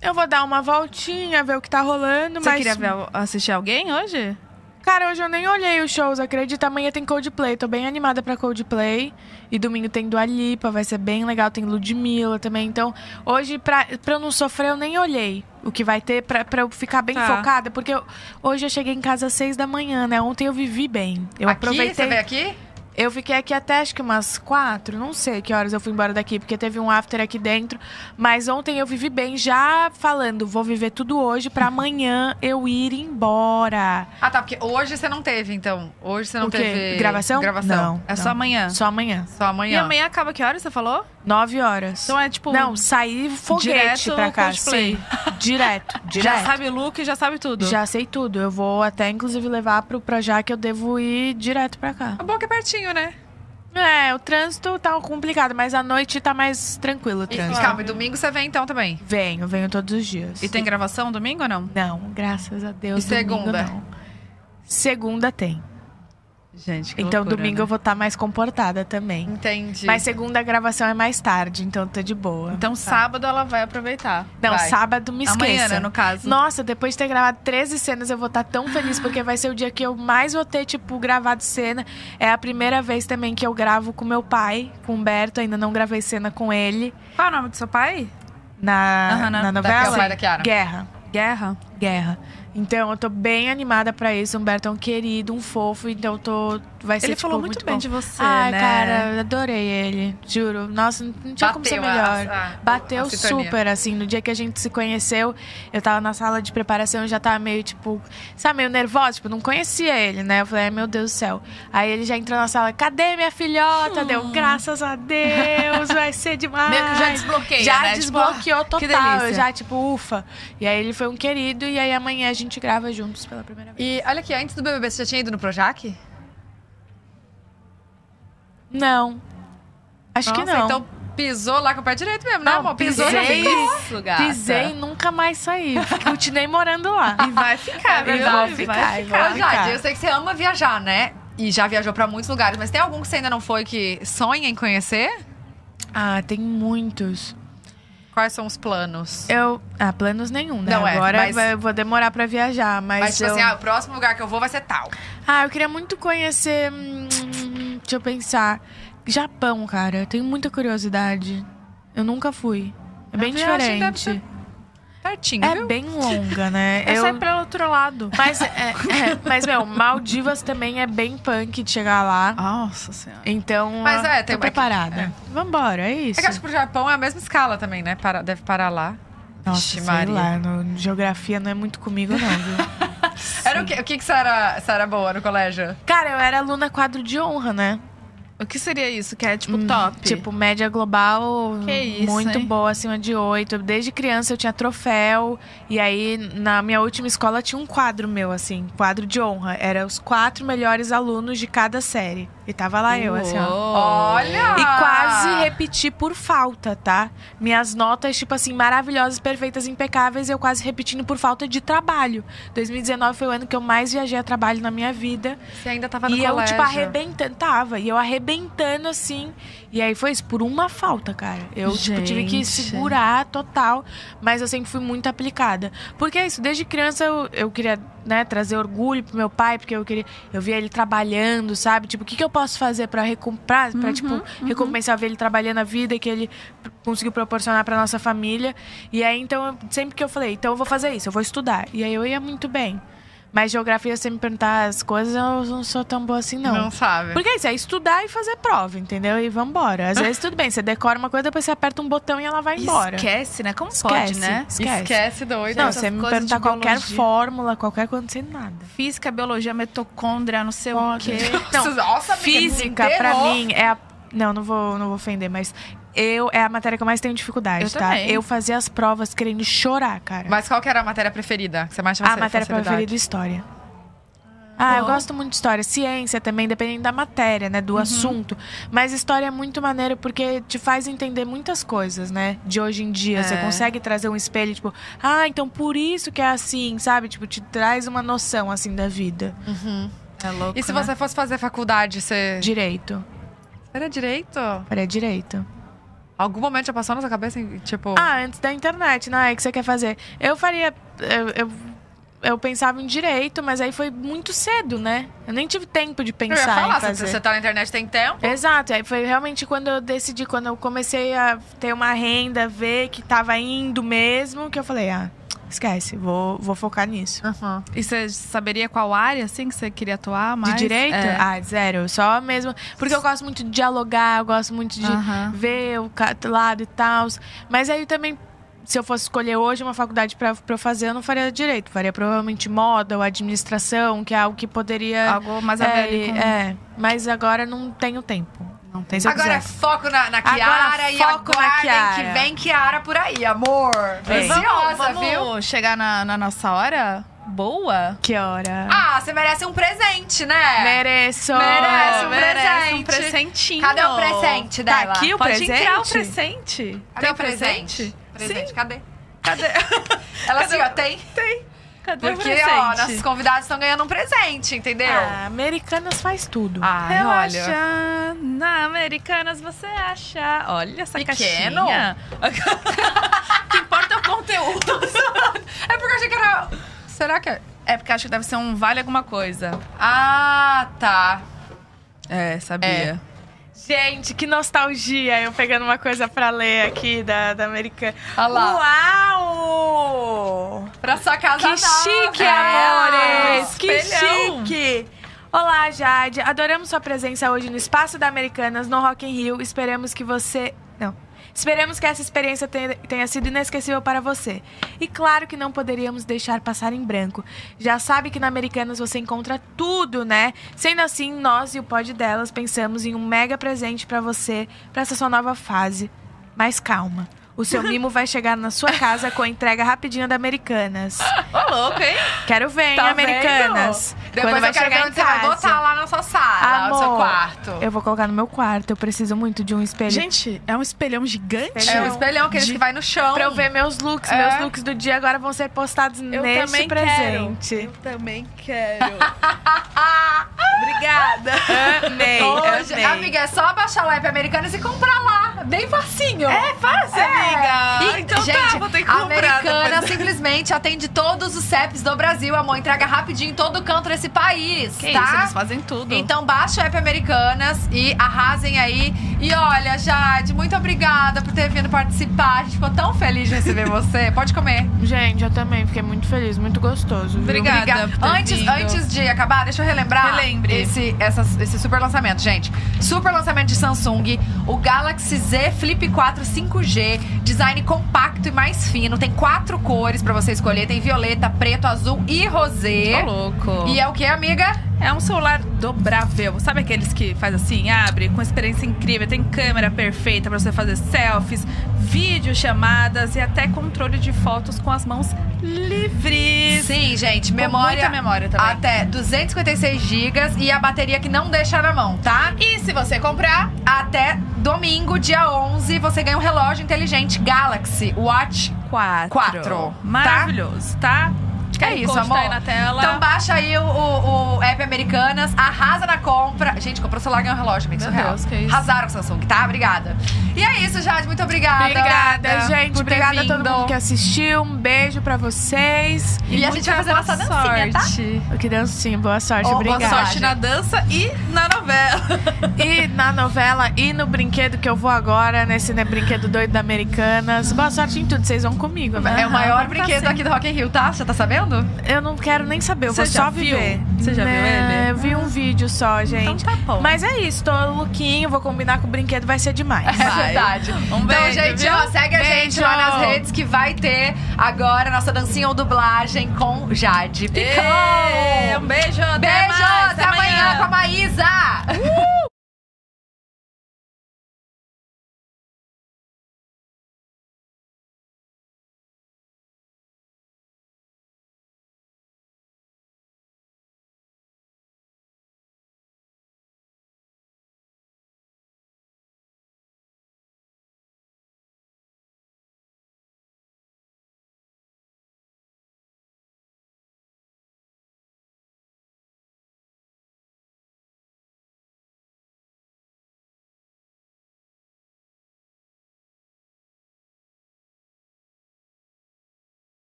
C: Eu vou dar uma voltinha, ver o que tá rolando,
A: Você
C: mas...
A: queria ver, assistir alguém hoje?
C: Cara, hoje eu nem olhei os shows, acredita? Amanhã tem Coldplay, tô bem animada pra Coldplay. E domingo tem Dua Lipa, vai ser bem legal, tem Ludmilla também. Então, hoje, pra, pra eu não sofrer, eu nem olhei o que vai ter pra, pra eu ficar bem
A: Tá.
C: focada. Porque eu- hoje eu cheguei em casa às seis da manhã, né? Ontem eu vivi bem. Eu
B: aqui?
C: aproveitei.
B: Você veio aqui?
C: Eu fiquei aqui até acho que umas quatro, não sei que horas eu fui embora daqui, porque teve um after aqui dentro. Mas ontem eu vivi bem, já falando, vou viver tudo hoje pra amanhã eu ir embora.
B: Ah, tá. Porque hoje você não teve, então. Hoje você não
C: O quê?
B: teve.
C: Gravação?
B: Gravação.
C: Não.
A: É só amanhã.
C: Só amanhã.
B: Só
A: E
B: amanhã.
A: amanhã acaba que horas você falou?
C: Nove horas.
A: Então é tipo.
C: Não, saí foguete
A: direto
C: pra cá.
A: Coldplay.
C: Sim. Direto, direto.
A: já sabe o look, já sabe tudo.
C: Já sei tudo. Eu vou até, inclusive, levar pro Projac que eu devo ir direto pra cá.
B: A boca é pertinho, né?
C: É, o trânsito tá complicado, mas à noite tá mais tranquilo o
B: E,
C: trânsito.
B: calma, e domingo você vem então também.
C: Venho, venho todos os dias.
A: E tem gravação domingo ou não?
C: Não, graças a Deus.
B: E segunda?
C: Não. Segunda tem.
A: Gente, que
C: então
A: loucura,
C: domingo
A: né?
C: eu vou estar mais comportada também.
B: Entendi.
C: Mas segunda a gravação é mais tarde, então tô de boa.
A: Então sábado ela vai aproveitar.
C: não,
B: vai.
C: sábado me esqueça.
A: Amanhã, né, no caso.
C: Nossa, depois de ter gravado 13 cenas, eu vou estar tão feliz, porque vai ser o dia que eu mais vou ter, tipo, gravado cena. É a primeira vez também que eu gravo com meu pai, com o Humberto, ainda não gravei cena com ele.
A: Qual é o nome do seu pai?
C: Na,
A: Aham, na-
C: na
B: Da-
C: novela.
B: da Kiara.
C: Guerra.
A: Guerra.
C: Guerra. Então, eu tô bem animada pra isso. Humberto é um querido, um fofo, então eu tô. Vai ser
A: Ele
C: tipo,
A: falou muito, bem
C: bom.
A: de você,
C: Ai,
A: né?
C: cara, adorei ele. Juro. Nossa, não tinha como ser
B: Bateu a-
C: melhor.
B: a-
C: Bateu
B: a
C: super, assim. No dia que a gente se conheceu, eu tava na sala de preparação, eu já tava meio, tipo, sabe, meio nervosa, tipo, não conhecia ele, né? Eu falei, ai, meu Deus do céu. Aí ele já entrou na sala, cadê minha filhota? Deu, graças a Deus, vai ser demais.
A: Meio que já desbloqueia,
C: Já
A: né? Tipo,
C: desbloqueou
A: que
C: total. Eu já, tipo, ufa. E aí ele foi um querido, e aí amanhã a gente grava juntos pela primeira vez.
B: E olha aqui, antes do BBB, você já tinha ido no Projac?
C: Não. Acho que
B: Nossa,
C: não.
B: Então pisou lá com o pé direito mesmo, né,
C: Não,
B: amor? Pisou
C: pisei.
A: Isso, gata.
C: Pisei e nunca mais saí. Continuei morando lá.
A: E vai ficar, viu?
B: verdade.
C: vou
A: Vai
C: ficar,
B: Ô,
C: ficar.
B: Jade, eu sei que você ama viajar, né? E já viajou pra muitos lugares, mas tem algum que você ainda não foi que sonha em conhecer?
C: Ah, tem muitos.
B: Quais são os planos?
C: Eu. Ah, planos nenhum, né?
B: Não é,
C: Agora
B: mas-
C: vai- eu vou demorar pra viajar, mas.
B: Mas, tipo
C: eu...
B: assim, ah, o próximo lugar que eu vou vai ser tal.
C: Ah, eu queria muito conhecer. hum, deixa eu pensar. Japão, cara. Eu tenho muita curiosidade. Eu nunca fui. É bem diferente.
B: Pertinho,
C: É
B: viu?
C: bem longa, né?
A: É
C: eu...
A: só ir pelo outro lado.
C: Mas, é, é, mas, meu, Maldivas também é bem punk de chegar lá.
A: Nossa senhora.
C: Então,
B: Mas é,
C: tô
B: tem-
C: preparada.
B: é.
C: Vambora, é isso.
B: É que acho que pro Japão é a mesma escala também, né? Para- deve parar lá.
C: Nossa,
B: Ixi,
C: sei
B: Maria.
C: lá, no, geografia não é muito comigo, não, viu?
B: Era o que, o que, que você, era, você era boa no colégio?
C: Cara, eu era aluna quadro de honra, né?
A: O que seria isso? Que é tipo
C: Hum,
A: top?
C: Tipo, média global
A: Que isso,
C: muito
A: hein?
C: boa, acima de oito. Desde criança eu tinha troféu. E aí, na minha última escola, tinha um quadro meu, assim, quadro de honra. Era os quatro melhores alunos de cada série. E tava lá eu, assim, ó.
B: Olha!
C: E quase repeti por falta, tá? Minhas notas, tipo assim, maravilhosas, perfeitas, impecáveis, eu quase repetindo por falta de trabalho. 2019 foi o ano que eu mais viajei a trabalho na minha vida.
B: Você ainda tava no
C: e eu,
B: colégio.
C: tipo, arrebentando. Tava. E eu arrebentando assim. E aí foi isso, por uma falta, cara. Eu, tipo, tive que
A: Gente.
C: segurar total. Mas eu sempre fui muito aplicada. Porque é isso, desde criança eu, eu queria, né, trazer orgulho pro meu pai, porque eu queria. Eu via ele trabalhando, sabe? Tipo, o que, que eu posso fazer pra recomprar, pra, tipo, recompensar ver ele trabalhando a vida que ele conseguiu proporcionar pra nossa família. E aí, então, sempre que eu falei, então eu vou fazer isso, eu vou estudar. E aí eu ia muito bem. Mas geografia, se você me perguntar as coisas, eu não sou tão boa assim, não.
B: Não, sabe.
C: Porque é isso, é estudar e fazer prova, entendeu? E vambora. Às vezes tudo bem, você decora uma coisa, depois você aperta um botão e ela vai embora.
A: Esquece, né? Como pode,
C: Esquece.
A: né?
C: Esquece.
B: Esquece doido.
C: Não, você me perguntar qualquer
A: biologia.
C: fórmula, qualquer coisa, não sei nada.
A: Física, biologia, mitocôndria, não sei o
C: Foda.
A: quê.
C: Não,
B: Nossa,
C: física, pra mim, é a. Não, não vou, não vou ofender, mas eu é a matéria que eu mais tenho dificuldade,
A: Eu
C: tá?
A: também.
C: Eu fazia as provas querendo chorar, cara.
B: Mas qual que era a matéria preferida? Que você mais tinha
C: a matéria
B: facilidade?
C: preferida história. Ah, eu gosto muito de história. Ciência também, dependendo da matéria, né?
A: Uhum.
C: Do assunto. Mas história é muito maneiro porque te faz entender muitas coisas, né? De hoje em dia. Você
A: É.
C: consegue trazer um espelho, tipo, ah, então por isso que é assim, sabe? Tipo, te traz uma noção, assim, da vida.
A: É louco,
B: E se
A: né?
B: você fosse fazer faculdade, você...
C: Direito.
B: Era direito?
C: Faria direito.
B: Algum momento já passou na sua cabeça, tipo...
C: Ah, antes da internet, não é? O que você quer fazer? Eu faria. Eu, eu eu pensava em direito, mas aí foi muito cedo, né? Eu nem tive tempo de
B: Eu ia
C: pensar
B: falar,
C: em
B: se
C: fazer.
B: você tá na internet tem tempo.
C: Exato, aí foi realmente quando eu decidi, quando eu comecei a ter uma renda, ver que tava indo mesmo, que eu falei, ah, esquece, vou, vou focar nisso.
A: E você saberia qual área, assim, que você queria atuar mais?
C: De direito?
A: É.
C: Ah, zero. Só mesmo. Porque eu gosto muito de dialogar, eu gosto muito de
A: Aham.
C: ver o lado e tal. Mas aí também, se eu fosse escolher hoje uma faculdade pra eu fazer, eu não faria direito. Faria provavelmente moda ou administração, que é algo que poderia.
A: Algo mais a ver
C: é,
A: com...
C: é, mas agora não tenho tempo.
A: Não tem
C: eu
B: Agora é foco na, na
C: Agora
B: Kiara e
C: foco na
B: aguardem
C: Kiara.
B: que vem Kiara por aí, amor.
C: Vem.
B: Ansiosa,
A: vamos,
B: viu?
A: vamos chegar na, na nossa hora boa?
C: Que hora?
B: Ah, você merece um presente, né?
C: Mereço!
B: Merece um
A: merece um
B: presente.
A: presentinho.
B: Cadê o presente
C: Tá
B: dela?
C: aqui o
A: Pode
C: presente?
A: entrar o presente.
B: Cadê
A: Tem
B: o presente? Presente,
A: Sim.
B: cadê?
A: Cadê?
B: Ela
A: Cadê
B: assim, ó, tem.
A: Cadê
B: Porque,
A: o presente?
B: ó, nossos convidados estão ganhando um presente, entendeu?
C: Ah, Americanas faz tudo.
B: Ai, olha.
A: Na Americanas você acha. Olha essa
B: Pequeno?
A: caixinha. o que importa é o conteúdo.
B: É porque eu achei que era. Será que é?
A: É porque acho que deve ser um vale alguma coisa.
B: Ah, tá.
A: É, sabia.
C: Gente, que nostalgia! Eu pegando uma coisa pra ler aqui da, da Americana.
B: Olha lá.
C: Uau!
B: Pra sua casa
C: Que chique,
B: É,
C: amores! Que
A: espelhão.
C: chique! Olá, Jade. Adoramos sua presença hoje no Espaço da Americanas, no Rock in Rio. Esperamos que você... Não. Esperamos que essa experiência tenha, sido inesquecível para você. E claro que não poderíamos deixar passar em branco. Já sabe que na Americanas você encontra tudo, né? Sendo assim, nós e o pod delas pensamos em um mega presente para você, para essa sua nova fase. Mas calma. O seu mimo vai chegar na sua casa com a entrega rapidinha da Americanas.
A: Ô, louco, hein?
C: Quero ver, hein,
B: Tá
C: Americanas.
B: vendo? Depois
C: Quando vai
B: eu quero
C: chegar
B: ver
C: em
B: onde você vai botar lá na sua sala, no seu quarto.
C: Eu vou colocar no meu quarto. Eu preciso muito de um espelho.
A: Gente, é um espelhão gigante?
B: É o espelhão, aqueles
A: De-
B: que vai no chão.
C: Pra eu ver meus looks.
B: É.
C: Meus looks do dia agora vão ser postados
A: Eu
C: neste
A: também
C: presente.
A: quero. Eu também quero. Obrigada.
C: Amei,
B: Hoje,
C: amei.
B: amiga, é só baixar o app Americanas e comprar lá. Bem facinho.
A: É fácil, amiga.
B: E,
A: então
B: gente,
A: tá, vou ter que
B: a
A: comprar
B: Americana
A: depois.
B: simplesmente atende todos os CEPs do Brasil, amor. Entrega rapidinho em todo canto desse país,
A: Que
B: tá?
A: isso, eles fazem tudo.
B: Então baixa o app Americanas e arrasem aí. E olha, Jade, muito obrigada por ter vindo participar. A gente ficou tão feliz de receber você. Pode comer.
C: Gente, eu também fiquei muito feliz, muito gostoso. viu?
A: Obrigada.
B: Obrigada.
A: por ter
B: Antes,
A: vindo.
B: antes de acabar, deixa eu relembrar
A: Relembre.
B: Esse, essas- esse super lançamento, gente. Super lançamento de Samsung, o Galaxy Z Flip 4 5G, design compacto e mais fino. Tem quatro cores pra você escolher: tem violeta, preto, azul e rosé.
A: Ô, louco.
B: E é o que, amiga?
A: É um celular dobrável. Sabe aqueles que faz assim, abre, com experiência incrível, tem câmera perfeita pra você fazer selfies, vídeo chamadas e até controle de fotos com as mãos livres.
B: Sim, gente,
A: Com
B: memória.
A: muita memória também.
B: Até 256 GB e a bateria que não deixa na mão, tá?
A: E se você comprar,
B: Até domingo, dia 11, você ganha um relógio inteligente Galaxy Watch
A: quatro.
B: Quatro,
A: Maravilhoso, tá?
B: É isso, amor.
A: Tá aí na tela.
B: Então baixa aí o, o- o app Americanas, arrasa na compra. Gente, comprou o celular e ganhou um relógio.
A: Meu
B: surreal.
A: Deus, que isso.
B: Arrasaram com o Samsung, tá? Obrigada. E é isso, Jade. Muito obrigada.
C: Obrigada, gente. Obrigada a todo mundo que assistiu. Um beijo pra vocês.
B: E a gente vai fazer nossa dancinha, tá?
A: sorte.
C: Que dancinha. Boa sorte.
B: Oh, boa
C: Obrigada.
A: Boa sorte na dança e na novela.
C: E na novela e no brinquedo que eu vou agora, nesse né, brinquedo doido da Americanas. Boa sorte em tudo, vocês vão comigo, né?
B: É o maior brinquedo
A: tá
B: aqui do Rock in Rio, tá? Você tá sabendo?
C: Eu não quero nem saber, eu
A: Você
C: vou só
A: viu?
C: viver.
A: Você já viu
C: Né,
A: ele?
C: Eu vi um vídeo só, gente.
A: Então tá bom.
C: Mas é isso, tô lookinho, vou combinar com o brinquedo, vai ser demais.
B: É
A: Vai.
B: verdade.
A: Um
B: então,
A: beijo,
B: gente,
A: viu?
B: ó, segue a
C: Beijo.
B: gente lá nas redes que vai ter agora nossa dancinha ou dublagem com Jade Picão.
A: Um beijo, até
B: Beijo,
A: mais,
B: até amanhã com a Maísa.